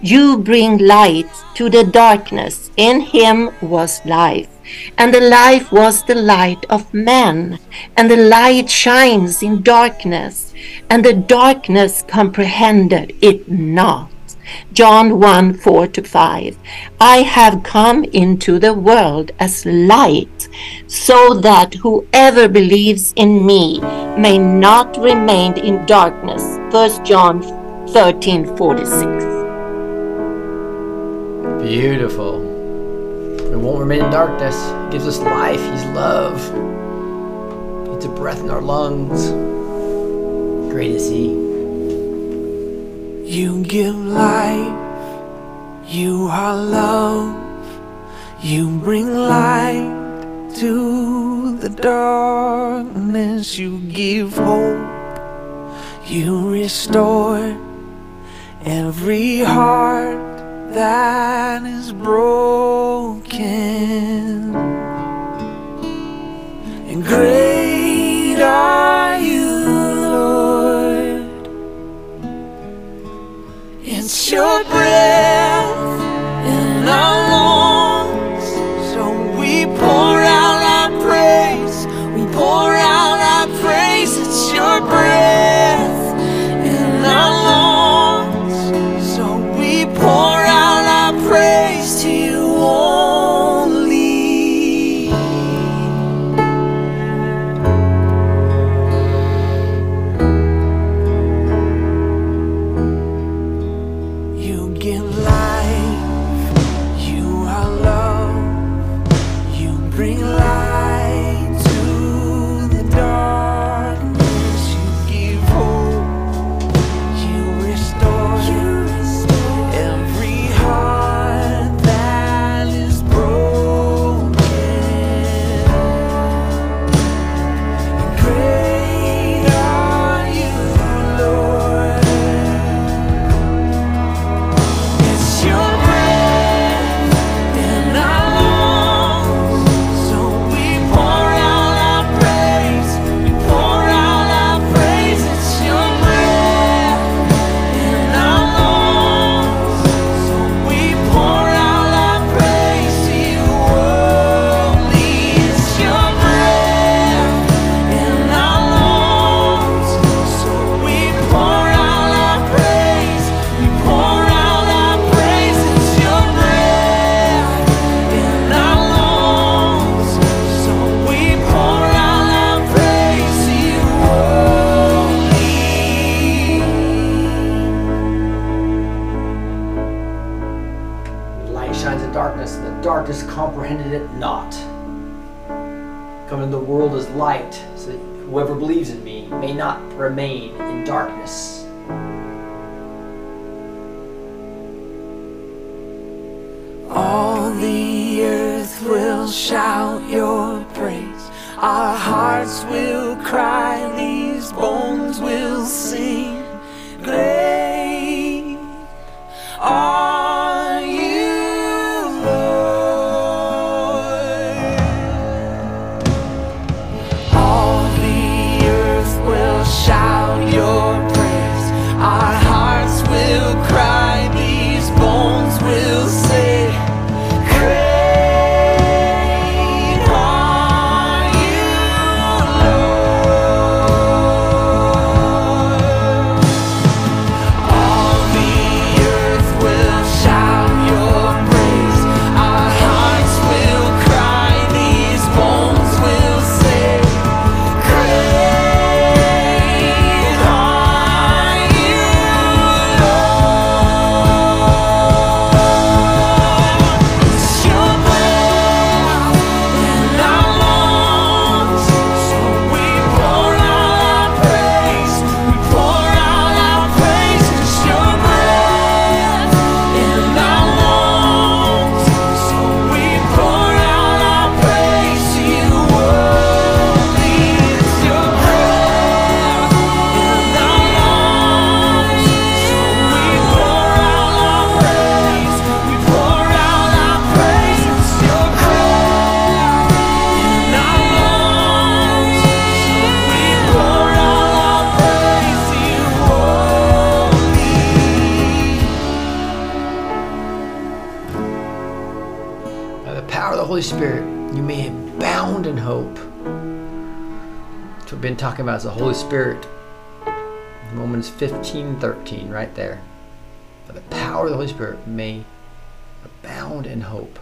You bring light to the darkness. In him was life, and the life was the light of men. And the light shines in darkness, and the darkness comprehended it not. John 1 4 to 5. I have come into the world as light, so that whoever believes in me may not remain in darkness. 1 John 13 46. Beautiful. We won't remain in darkness. He gives us life. He's love. It's a breath in our lungs. Great is He. You give life, you are love, you bring light to the darkness, you give hope, you restore every heart that is broken. And great are you, Lord. It's your breath in our lungs. You give talking about is the Holy Spirit. Romans 15, 13, right there. The power of the Holy Spirit, may abound in hope.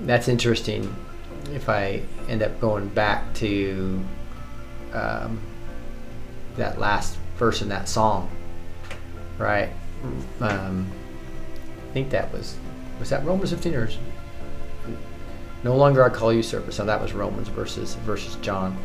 That's interesting. If I end up going back to um, that last verse in that song, right? Um, I think that was was that Romans 15 or no longer I call you service. So that was Romans versus versus John.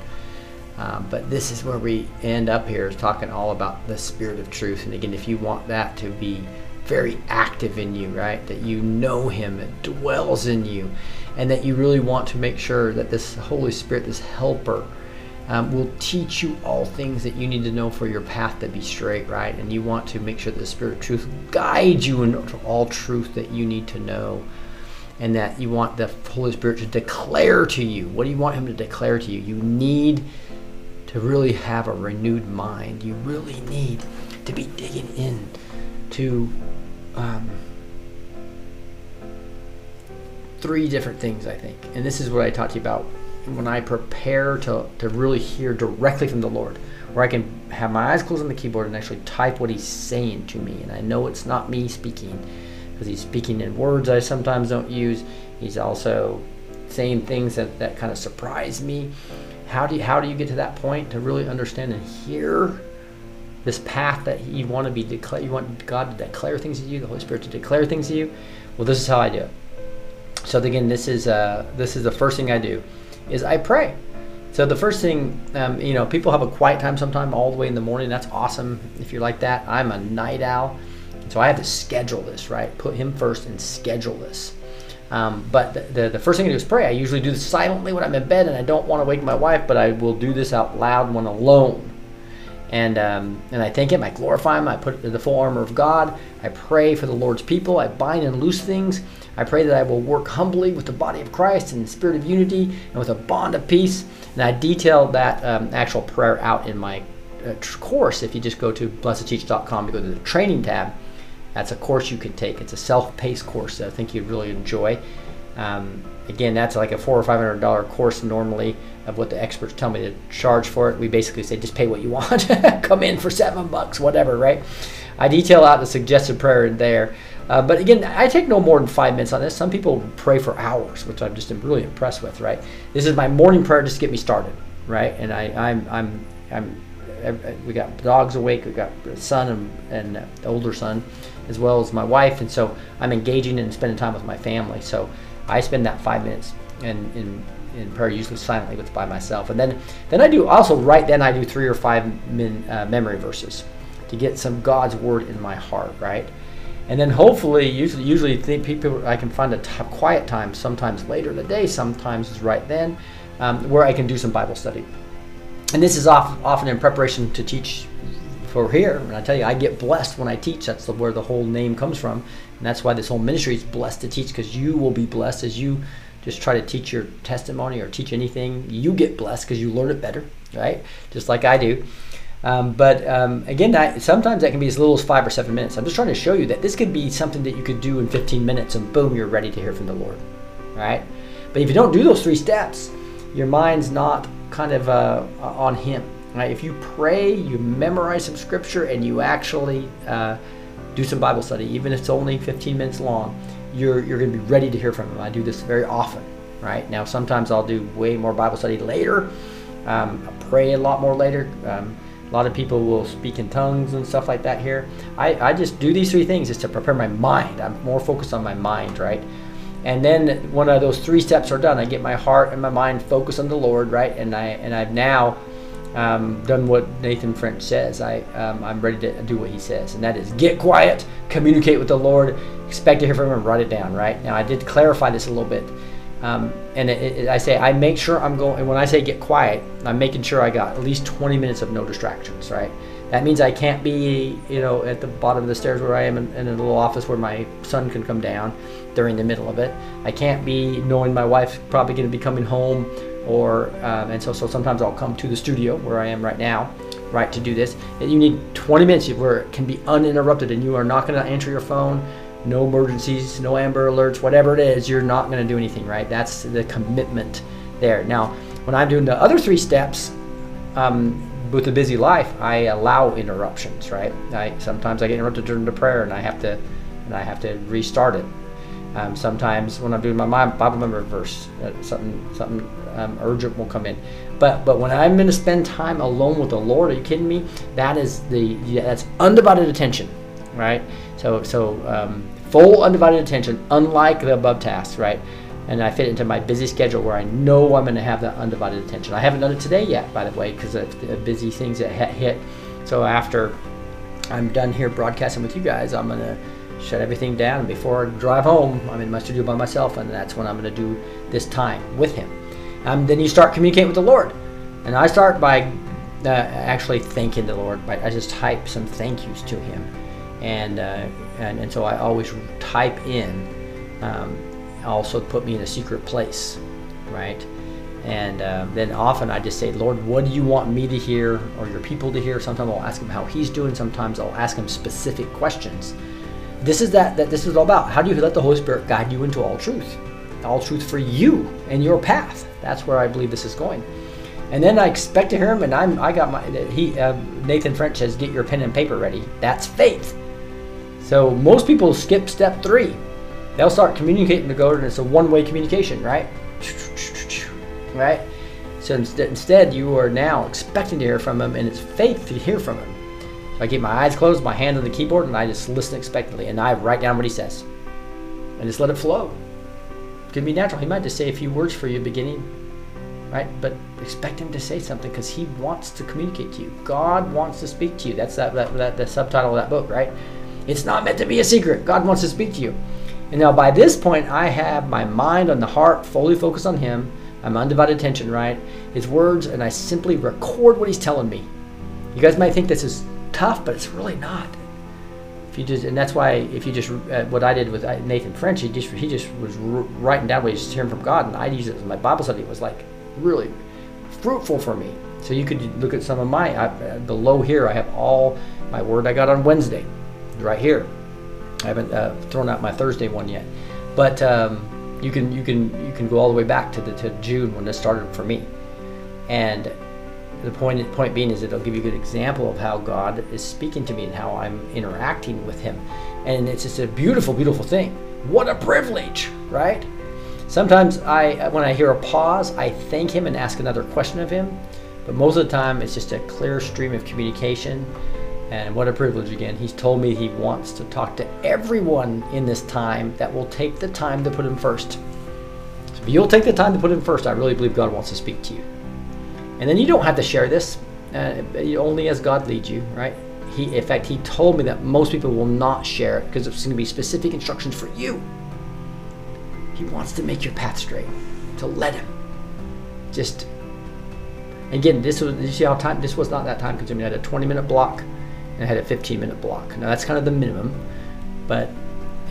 Um, but this is where we end up here is talking all about the spirit of truth. And again, if you want that to be very active in you, right? That you know Him, it dwells in you, and that you really want to make sure that this Holy Spirit, this helper, um, will teach you all things that you need to know for your path to be straight, right? And you want to make sure that the Spirit of truth guides you into all truth that you need to know. And that you want the Holy Spirit to declare to you. What do you want Him to declare to you? You need to really have a renewed mind. You really need to be digging in to um, three different things, I think. And this is what I talked to you about when I prepare to, to really hear directly from the Lord, where I can have my eyes closed on the keyboard and actually type what He's saying to me. And I know it's not me speaking because He's speaking in words I sometimes don't use. He's also saying things that, that kind of surprise me. How do you, how do you get to that point to really understand and hear this path that you want to be declare you want God to declare things to you, the Holy Spirit to declare things to you? Well, this is how I do it. So again, this is uh, this is the first thing I do, is I pray. So the first thing, um, you know, people have a quiet time sometime all the way in the morning. That's awesome if you're like that. I'm a night owl, so I have to schedule this right. Put Him first and schedule this. Um, but the, the, the first thing I do is pray. I usually do this silently when I'm in bed and I don't want to wake my wife, but I will do this out loud when alone. And um, and I thank Him. I glorify Him. I put the full armor of God. I pray for the Lord's people. I bind and loose things. I pray that I will work humbly with the body of Christ in the spirit of unity and with a bond of peace. And I detail that um, actual prayer out in my uh, course. If you just go to blessed2teach.com to go to the training tab, that's a course you can take. It's a self-paced course that I think you'd really enjoy. Um, again, that's like a four or five hundred dollar course normally of what the experts tell me to charge for it. We basically say just pay what you want. <laughs> Come in for seven bucks, whatever, right? I detail out the suggested prayer in there. Uh, but again, I take no more than five minutes on this. Some people pray for hours, which I'm just really impressed with, right? This is my morning prayer just to get me started, right? And I, I'm, I'm, I'm, we got dogs awake. We got son and, and older son, as well as my wife, and so I'm engaging and spending time with my family. So I spend that five minutes in, in, in prayer, usually silently with by myself. And then, then I do also right then I do three or five min, uh, memory verses to get some God's word in my heart, right? And then hopefully, usually, usually people I can find a t- quiet time, sometimes later in the day, sometimes it's right then, um, where I can do some Bible study. And this is off, often in preparation to teach for here. And I tell you, I get blessed when I teach. That's the, where the whole name comes from. And that's why this whole ministry is blessed to teach because you will be blessed as you just try to teach your testimony or teach anything. You get blessed because you learn it better, right? Just like I do. Um, but um, again, sometimes that can be as little as five or seven minutes. I'm just trying to show you that this could be something that you could do in 15 minutes and boom, you're ready to hear from the Lord, right? But if you don't do those three steps, your mind's not kind of uh, on Him. If you pray, you memorize some scripture, and you actually uh, do some Bible study, even if it's only 15 minutes long, you're, you're going to be ready to hear from Him. I do this very often, right? Now, sometimes I'll do way more Bible study later. Um, I'll pray a lot more later. Um, a lot of people will speak in tongues and stuff like that here. I, I just do these three things just to prepare my mind. I'm more focused on my mind, right? And then when uh, those three steps are done, I get my heart and my mind focused on the Lord, right? And I and I've now um, done what Nathan French says. I um, I'm ready to do what he says, and that is get quiet, communicate with the Lord, expect to hear from him, write it down. Right now, I did clarify this a little bit. Um, and it, it, I say I make sure I'm going. And when I say get quiet, I'm making sure I got at least 20 minutes of no distractions. Right. That means I can't be, you know, at the bottom of the stairs where I am in, in a little office where my son can come down during the middle of it. I can't be knowing my wife's probably going to be coming home, or um, and so so sometimes I'll come to the studio where I am right now, right to do this. And you need 20 minutes where it can be uninterrupted, and you are not going to answer your phone no emergencies, no amber alerts, whatever it is, you're not going to do anything, right? That's the commitment there. Now, when I'm doing the other three steps, um, with a busy life, I allow interruptions, right? I sometimes I get interrupted during the prayer, and I have to, and I have to restart it. Um, sometimes when I'm doing my Bible memory verse, uh, something something um, urgent will come in. But but when I'm going to spend time alone with the Lord, are you kidding me? That is the yeah, that's undivided attention, right? So so um, full undivided attention, unlike the above tasks, right? And I fit into my busy schedule where I know I'm going to have that undivided attention. I haven't done it today yet, by the way, because of the busy things that hit. So after I'm done here broadcasting with you guys, I'm going to shut everything down. And before I drive home, I'm in my studio by myself, and that's when I'm going to do this time with Him. Um, then you start communicating with the Lord, and I start by uh, actually thanking the Lord. By I just type some thank yous to Him, and uh, and, and so I always type in. Um, also put me in a secret place, right? And uh, then often I just say, Lord, what do you want me to hear or your people to hear? Sometimes I'll ask him how he's doing. Sometimes I'll ask him specific questions. This is that that this is all about. How do you let the Holy Spirit guide you into all truth? All truth for you and your path. That's where I believe this is going. And then I expect to hear him, and I'm I got my he uh, Nathan French says, get your pen and paper ready. That's faith. So most people skip step three they'll start communicating to God, and it's a one-way communication, right? Right. So instead, you are now expecting to hear from Him, and it's faith to hear from Him. So I keep my eyes closed, my hand on the keyboard, and I just listen expectantly, and I write down what He says, and just let it flow. Can be natural. He might just say a few words for you beginning, right? But expect Him to say something because He wants to communicate to you. God wants to speak to you. That's that, that, that the subtitle of that book, right? It's not meant to be a secret. God wants to speak to you. And now by this point, I have my mind on the heart, fully focused on Him. I'm undivided attention, right? His words, and I simply record what He's telling me. You guys might think this is tough, but it's really not. You just, and that's why if you just uh, what I did with uh, Nathan French, he just he just was writing down what he's hearing from God, and I used it as my Bible study. It was like really fruitful for me. So you could look at some of my I, uh, below here. I have all my word I got on Wednesday, right here. I haven't uh, thrown out my Thursday one yet, but um, you can you can you can go all the way back to the to June when this started for me, and the point point being is it'll give you a good example of how God is speaking to me and how I'm interacting with Him, and it's just a beautiful beautiful thing. What a privilege, right? Sometimes I when I hear a pause, I thank Him and ask another question of Him, but most of the time it's just a clear stream of communication and what a privilege again. He's told me he wants to talk to everyone in this time that will take the time to put him first. So if you'll take the time to put Him first, I really believe God wants to speak to you. And then you don't have to share this, uh, only as God leads you, right? He, in fact, He told me that most people will not share it because it's going to be specific instructions for you. He wants to make your path straight. To let Him. Just again, this was you see how time this was not that time consuming. I had a 20 minute block and I had a 15 minute block. Now that's kind of the minimum, but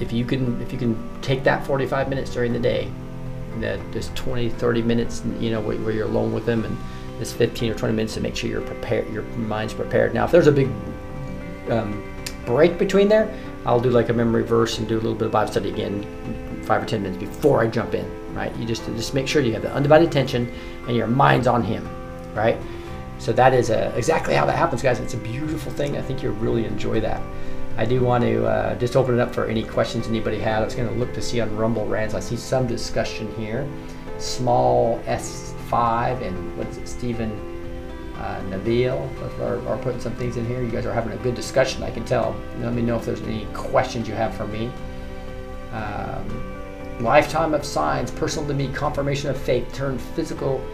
if you can if you can take that 45 minutes during the day, that just 20 30 minutes, you know, where, where you're alone with Him, and this 15 or 20 minutes to make sure you're prepared, your mind's prepared. Now, if there's a big um, break between there, I'll do like a memory verse and do a little bit of Bible study again, five or ten minutes before I jump in. Right? You just just make sure you have the undivided attention and your mind's on Him. Right? So that is uh, exactly how that happens, guys. It's a beautiful thing. I think you'll really enjoy that. I do want to uh, just open it up for any questions anybody had. I was going to look to see on Rumble Rants. I see some discussion here. Small S5 and what is it, Stephen uh, are, are putting some things in here. You guys are having a good discussion, I can tell. Let me know if there's any questions you have for me. Um, lifetime of signs, personal to me, confirmation of faith, turned physical.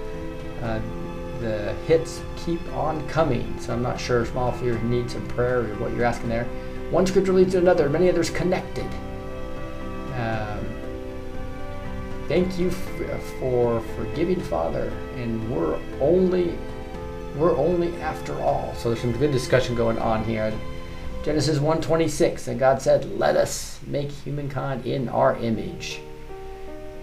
Uh, the hits keep on coming. So I'm not sure, small, if you need some prayer or what you're asking there. One scripture leads to another, many others connected. Um, thank you for forgiving, Father, and we're only we're only after all. So there's some good discussion going on here. Genesis 1:26, and God said, "Let us make humankind in our image."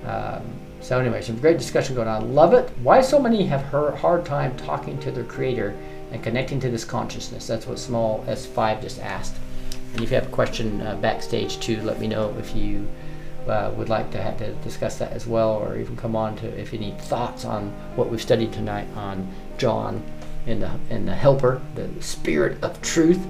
Um, so anyway, some great discussion going on. Love it. Why so many have a hard time talking to their Creator and connecting to this consciousness? That's what small S5 just asked. And if you have a question uh, backstage too, let me know if you uh, would like to have to discuss that as well, or even come on to if you need thoughts on what we've studied tonight on John and the and the Helper, the Spirit of Truth.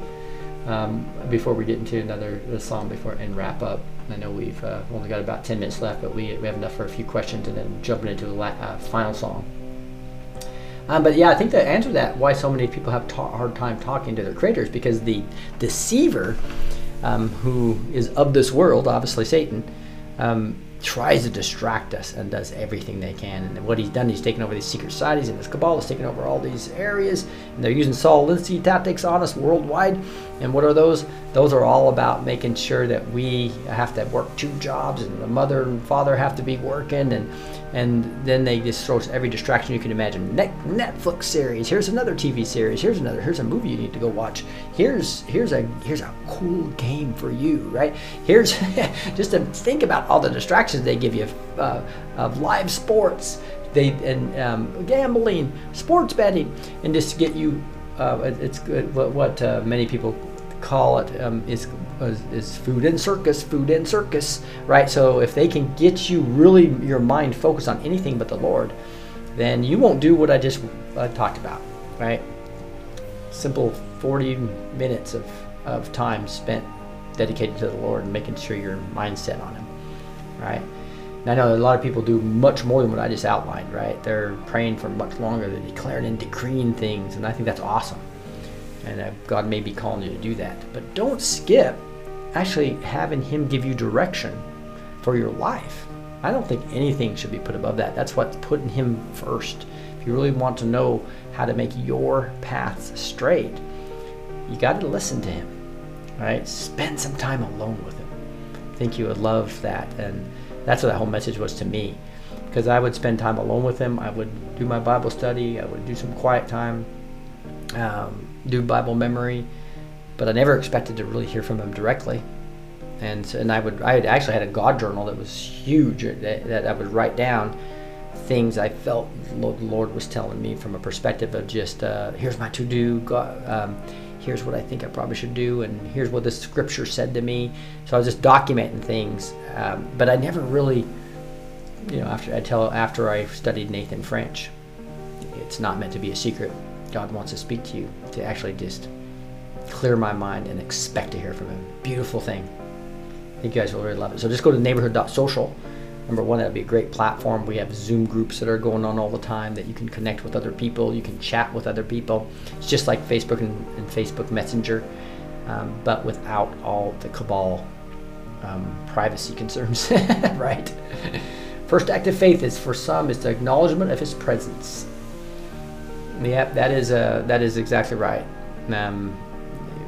Um, before we get into another song before and wrap up, I know we've uh, only got about 10 minutes left, but we, we have enough for a few questions and then jumping into the la- uh, final song. Um, but yeah, I think the answer to that, why so many people have a ta- hard time talking to their creators, because the deceiver, um, who is of this world, obviously Satan, um, tries to distract us and does everything they can. And what he's done, he's taken over these secret societies and this cabal has taken over all these areas. And they're using Saul Alinsky tactics on us worldwide. And what are those? Those are all about making sure that we have to work two jobs and the mother and father have to be working and and then they just throw every distraction you can imagine. Net, Netflix series. Here's another TV series. Here's another. Here's a movie you need to go watch. Here's here's a here's a cool game for you. Right. Here's <laughs> just to think about all the distractions they give you uh, of live sports. They and um, gambling, sports betting, and just to get you. Uh, it's good. What, what uh, many people call it um, is, is food and circus, food and circus, right? So if they can get you really your mind focused on anything but the Lord, then you won't do what I just uh, talked about, right? Simple 40 minutes of, of time spent dedicated to the Lord and making sure your mindset on Him, right? And I know a lot of people do much more than what I just outlined, right? They're praying for much longer, they're declaring and decreeing things, and I think that's awesome and uh, God may be calling you to do that. But don't skip actually having Him give you direction for your life. I don't think anything should be put above that. That's what's putting Him first. If you really want to know how to make your paths straight, you got to listen to Him. Right? Spend some time alone with Him. I think you would love that, and that's what that whole message was to me. Because I would spend time alone with Him. I would do my Bible study. I would do some quiet time. Um, do Bible memory, but I never expected to really hear from him directly. And and I would I had actually had a God journal that was huge that, I would write down things I felt the Lord was telling me from a perspective of just uh, here's my to do, God, um, here's what I think I probably should do, and here's what the scripture said to me. So I was just documenting things, um, but I never really, you know, after I tell after I studied Nathan French, it's not meant to be a secret. God wants to speak to you to actually just clear my mind and expect to hear from Him. Beautiful thing. I think you guys will really love it. So just go to neighborhood.social. Number one, that'd be a great platform. We have Zoom groups that are going on all the time that you can connect with other people. You can chat with other people. It's just like Facebook and, and Facebook Messenger, um, but without all the cabal um, privacy concerns, <laughs> right? First act of faith is for some is the acknowledgement of His presence. Yep, that is uh, that is exactly right. Um,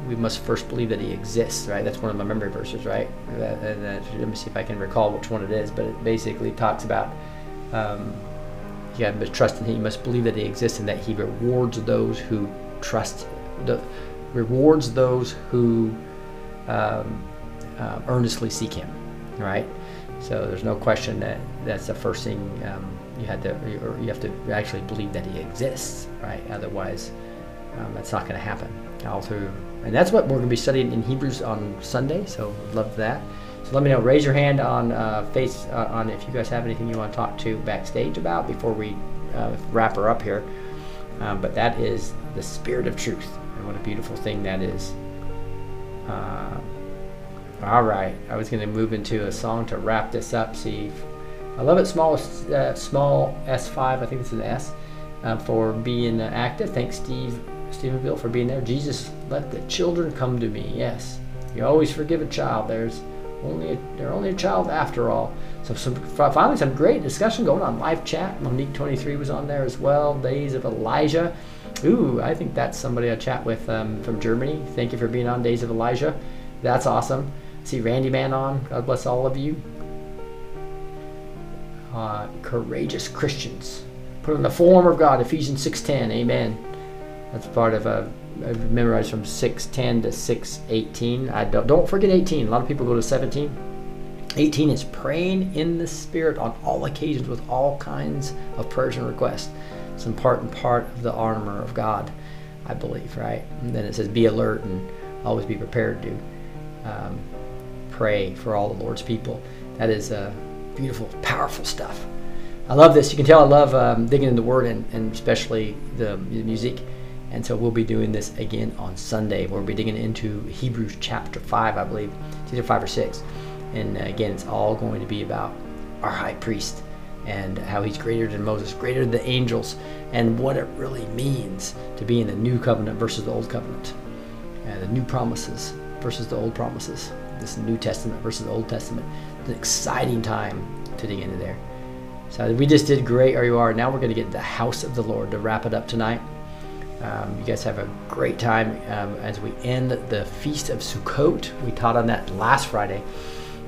we must first believe that He exists, right? That's one of my memory verses, right? That- that- let me see if I can recall which one it is, but it basically talks about um, you got to trust in Him. You must believe that He exists and that He rewards those who trust, the, rewards those who um, uh, earnestly seek Him, right? So there's no question that that's the first thing um, you had to, or you have to actually believe that He exists, right? Otherwise, um, that's not going to happen all through. And that's what we're going to be studying in Hebrews on Sunday. So love that. So let me know. Raise your hand on uh, face uh, on if you guys have anything you want to talk to backstage about before we uh, wrap her up here. Um, but that is the spirit of truth, and what a beautiful thing that is. Uh, all right, I was going to move into a song to wrap this up. See, I love it. Small, uh, small S5. I think it's an S uh, for being active. Thanks, Steve, Stephen Bill, for being there. Jesus, let the children come to me. Yes, you always forgive a child. There's only a, they're only a child after all. So some finally some great discussion going on live chat. Monique 23 was on there as well. Days of Elijah. Ooh, I think that's somebody I chat with um, from Germany. Thank you for being on Days of Elijah. That's awesome. See Randy Man on. God bless all of you. Uh, courageous Christians. Put on the form of God. Ephesians 6:10. Amen. That's part of a. Memorized from 6:10 to 6:18. I don't don't forget 18. A lot of people go to 17. 18 is praying in the Spirit on all occasions with all kinds of prayers and requests. It's an part part of the armor of God, I believe, right? And then it says, be alert and always be prepared to um, pray for all the Lord's people. That is uh, beautiful, powerful stuff. I love this. You can tell I love um, digging in the Word and, and especially the music. And so we'll be doing this again on Sunday. We'll be digging into Hebrews chapter 5, I believe. It's either 5 or 6. And uh, again, it's all going to be about our high priest and how he's greater than Moses, greater than the angels, and what it really means to be in the new covenant versus the old covenant. And the new promises versus the old promises. This New Testament versus the Old Testament. It's an exciting time to dig into there. So we just did great, or you are. Now we're going to get the house of the Lord to wrap it up tonight. Um, you guys have a great time um, as we end the Feast of Sukkot. We taught on that last Friday.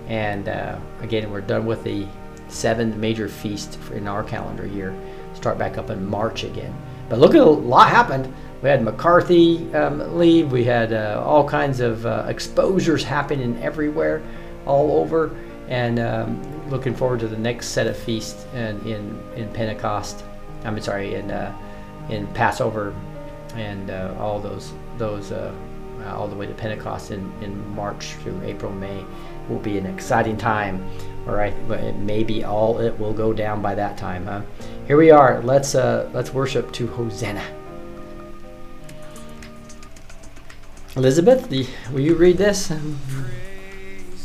And uh, again, we're done with the seven major feasts in our calendar year. Start back up in March again. But look at a lot happened. We had McCarthy um, leave. We had uh, all kinds of uh, exposures happening everywhere, all over. And um, looking forward to the next set of feasts in in, in Pentecost. I'm sorry, in uh, in Passover, and uh, all those those uh, all the way to Pentecost in, in March through April, May will be an exciting time. All right, but it all it will go down by that time, huh? Here we are. Let's uh, let's worship to Hosanna. Elizabeth, the, will you read this?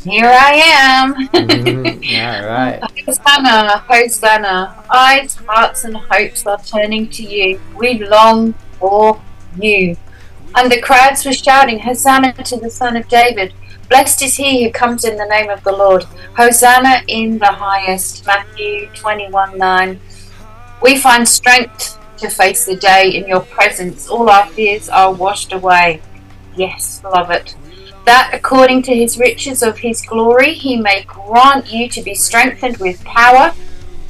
Here I am. Mhm, All right. <laughs> Hosanna, Hosanna. Eyes, hearts, and hopes are turning to you. We long for you. And the crowds were shouting, Hosanna to the Son of David. Blessed is he who comes in the name of the Lord. Hosanna in the highest. Matthew 21 9. We find strength to face the day in your presence. All our fears are washed away. Yes, love it. That according to his riches of his glory, he may grant you to be strengthened with power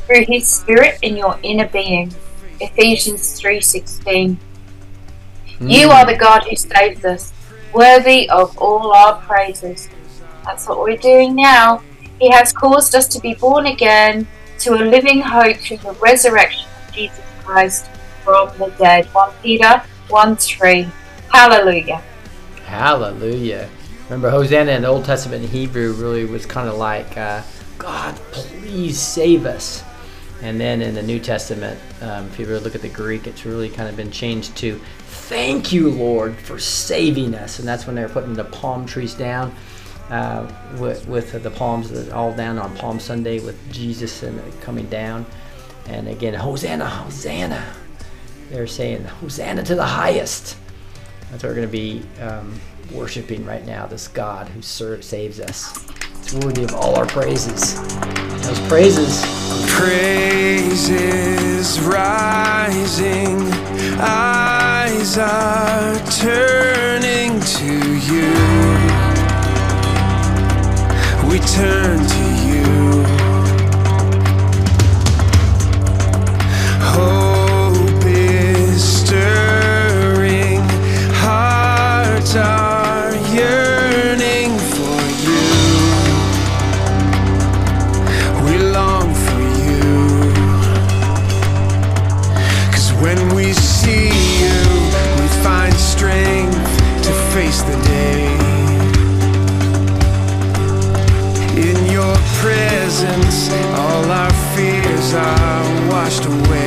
through his spirit in your inner being. Ephesians 3:16. You are the God who saves us, worthy of all our praises. That's what we're doing now. He has caused us to be born again to a living hope through the resurrection of Jesus Christ from the dead. 1 Peter 1 3. Hallelujah. Hallelujah. Remember, Hosanna in the Old Testament in Hebrew really was kind of like, uh, God, please save us. And then in the New Testament, um, if you really look at the Greek, it's really kind of been changed to, Thank you, Lord, for saving us. And that's when they were putting the palm trees down uh, with, with the palms all down on Palm Sunday with Jesus and coming down. And again, Hosanna, Hosanna. They're saying, Hosanna to the highest. That's what we're going to be um, worshiping right now, this God who ser- saves us worthy of all our praises. Those praises. Praises rising, eyes are turning to you. We turn to you. All our fears are washed away.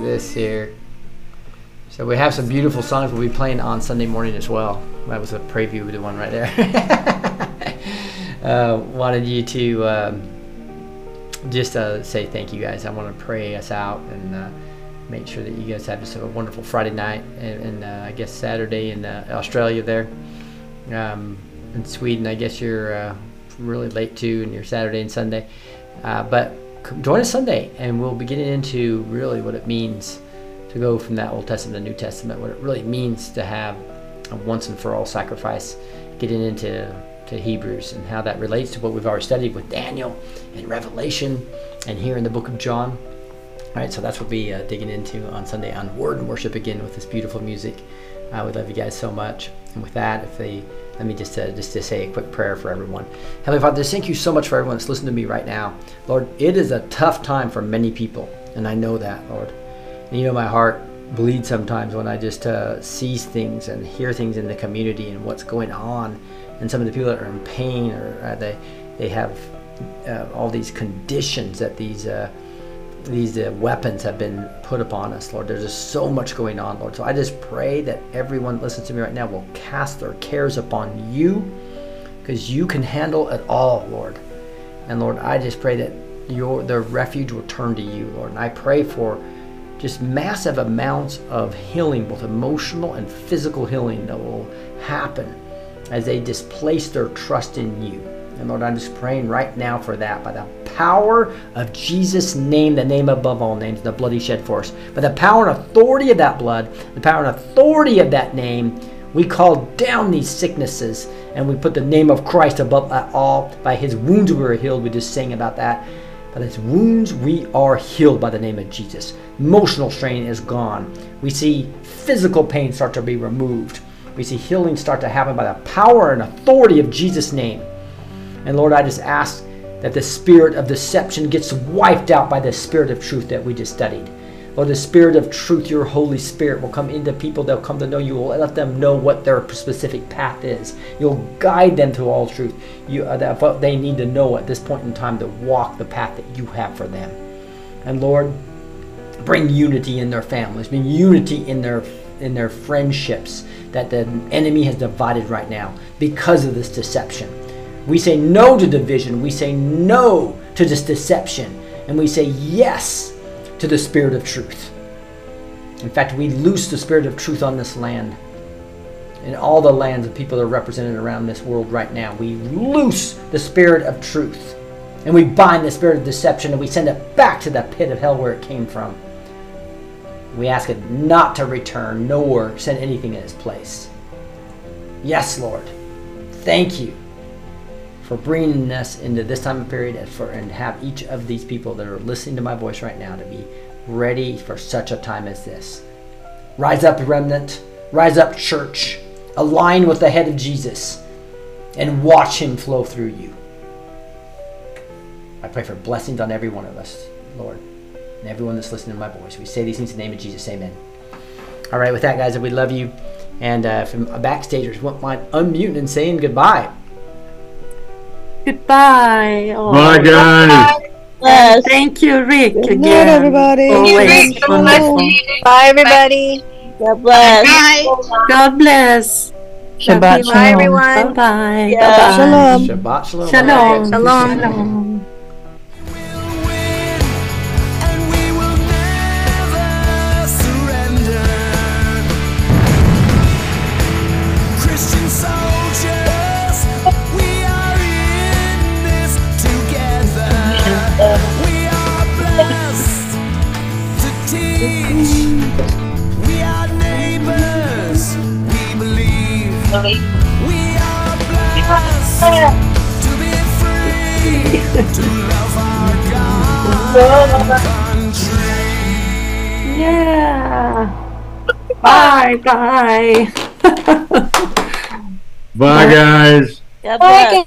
this here. So we have some beautiful songs we'll be playing on Sunday morning as well. That was a preview of the one right there. <laughs> uh, wanted you to um, just uh, say thank you guys. I want to pray us out and uh, make sure that you guys have just a wonderful Friday night and, and uh, I guess Saturday in uh, Australia there. Um, in Sweden, I guess you're uh, really late too, and your Saturday and Sunday. but join us Sunday, and we'll be getting into really what it means to go from that Old Testament to New Testament, what it really means to have a once and for all sacrifice, getting into to Hebrews and how that relates to what we've already studied with Daniel and Revelation and here in the book of John. All right, so that's what we'll be uh, digging into on Sunday on Word and Worship again with this beautiful music. I uh, would love you guys so much. And with that, if they let me just uh, just to say a quick prayer for everyone. Heavenly Father, thank you so much for everyone that's listening to me right now. Lord, it is a tough time for many people, and I know that, Lord. And you know my heart bleeds sometimes when I just uh, see things and hear things in the community and what's going on, and some of the people that are in pain or uh, they they have uh, all these conditions that these uh, these uh, weapons have been put upon us, Lord. There's just so much going on, Lord. So I just pray that everyone that listens to me right now will cast their cares upon you because you can handle it all, Lord. And Lord, I just pray that your their refuge will turn to you, Lord. And I pray for just massive amounts of healing, both emotional and physical healing that will happen as they displace their trust in you. And Lord, I'm just praying right now for that by the power of Jesus' name, the name above all names, the blood he shed for us. By the power and authority of that blood, the power and authority of that name, we call down these sicknesses and we put the name of Christ above all. By his wounds we are healed. We just sang about that. By his wounds we are healed by the name of Jesus. Emotional strain is gone. We see physical pain start to be removed. We see healing start to happen by the power and authority of Jesus' name. And Lord, I just ask that the spirit of deception gets wiped out by the spirit of truth that we just studied. Lord, the spirit of truth, your Holy Spirit, will come into people. They'll come to know you. Will let them know what their specific path is. You'll guide them to all truth. You, uh, that what they need to know at this point in time to walk the path that you have for them. And Lord, bring unity in their families. Bring unity in their in their friendships that the enemy has divided right now because of this deception. We say no to division. We say no to this deception. And we say yes to the spirit of truth. In fact, we loose the spirit of truth on this land. In all the lands of people that are represented around this world right now, we loose the spirit of truth. And we bind the spirit of deception and we send it back to the pit of hell where it came from. We ask it not to return, nor send anything in its place. Yes, Lord. Thank you for bringing us into this time of period and for and have each of these people that are listening to my voice right now to be ready for such a time as this. Rise up, remnant. Rise up, church. Align with the head of Jesus and watch him flow through you. I pray for blessings on every one of us, Lord, and everyone that's listening to my voice. We say these things in the name of Jesus. Amen. All right, with that, guys, we love you. And uh, from backstagers, won't mind unmuting and saying goodbye. Goodbye. all. Bye, guys. And Thank you, Rick. Good again. night, everybody. Always Good wonderful. night. Bye, everybody. God bless. Bye. God bless. Shabbat Love you shalom. all. everyone. Bye-bye. Yeah. Bye-bye. Shalom. Shabbat shalom. Shalom. Shalom. Shalom. Bye. Bye. <laughs> Bye, guys. God bless.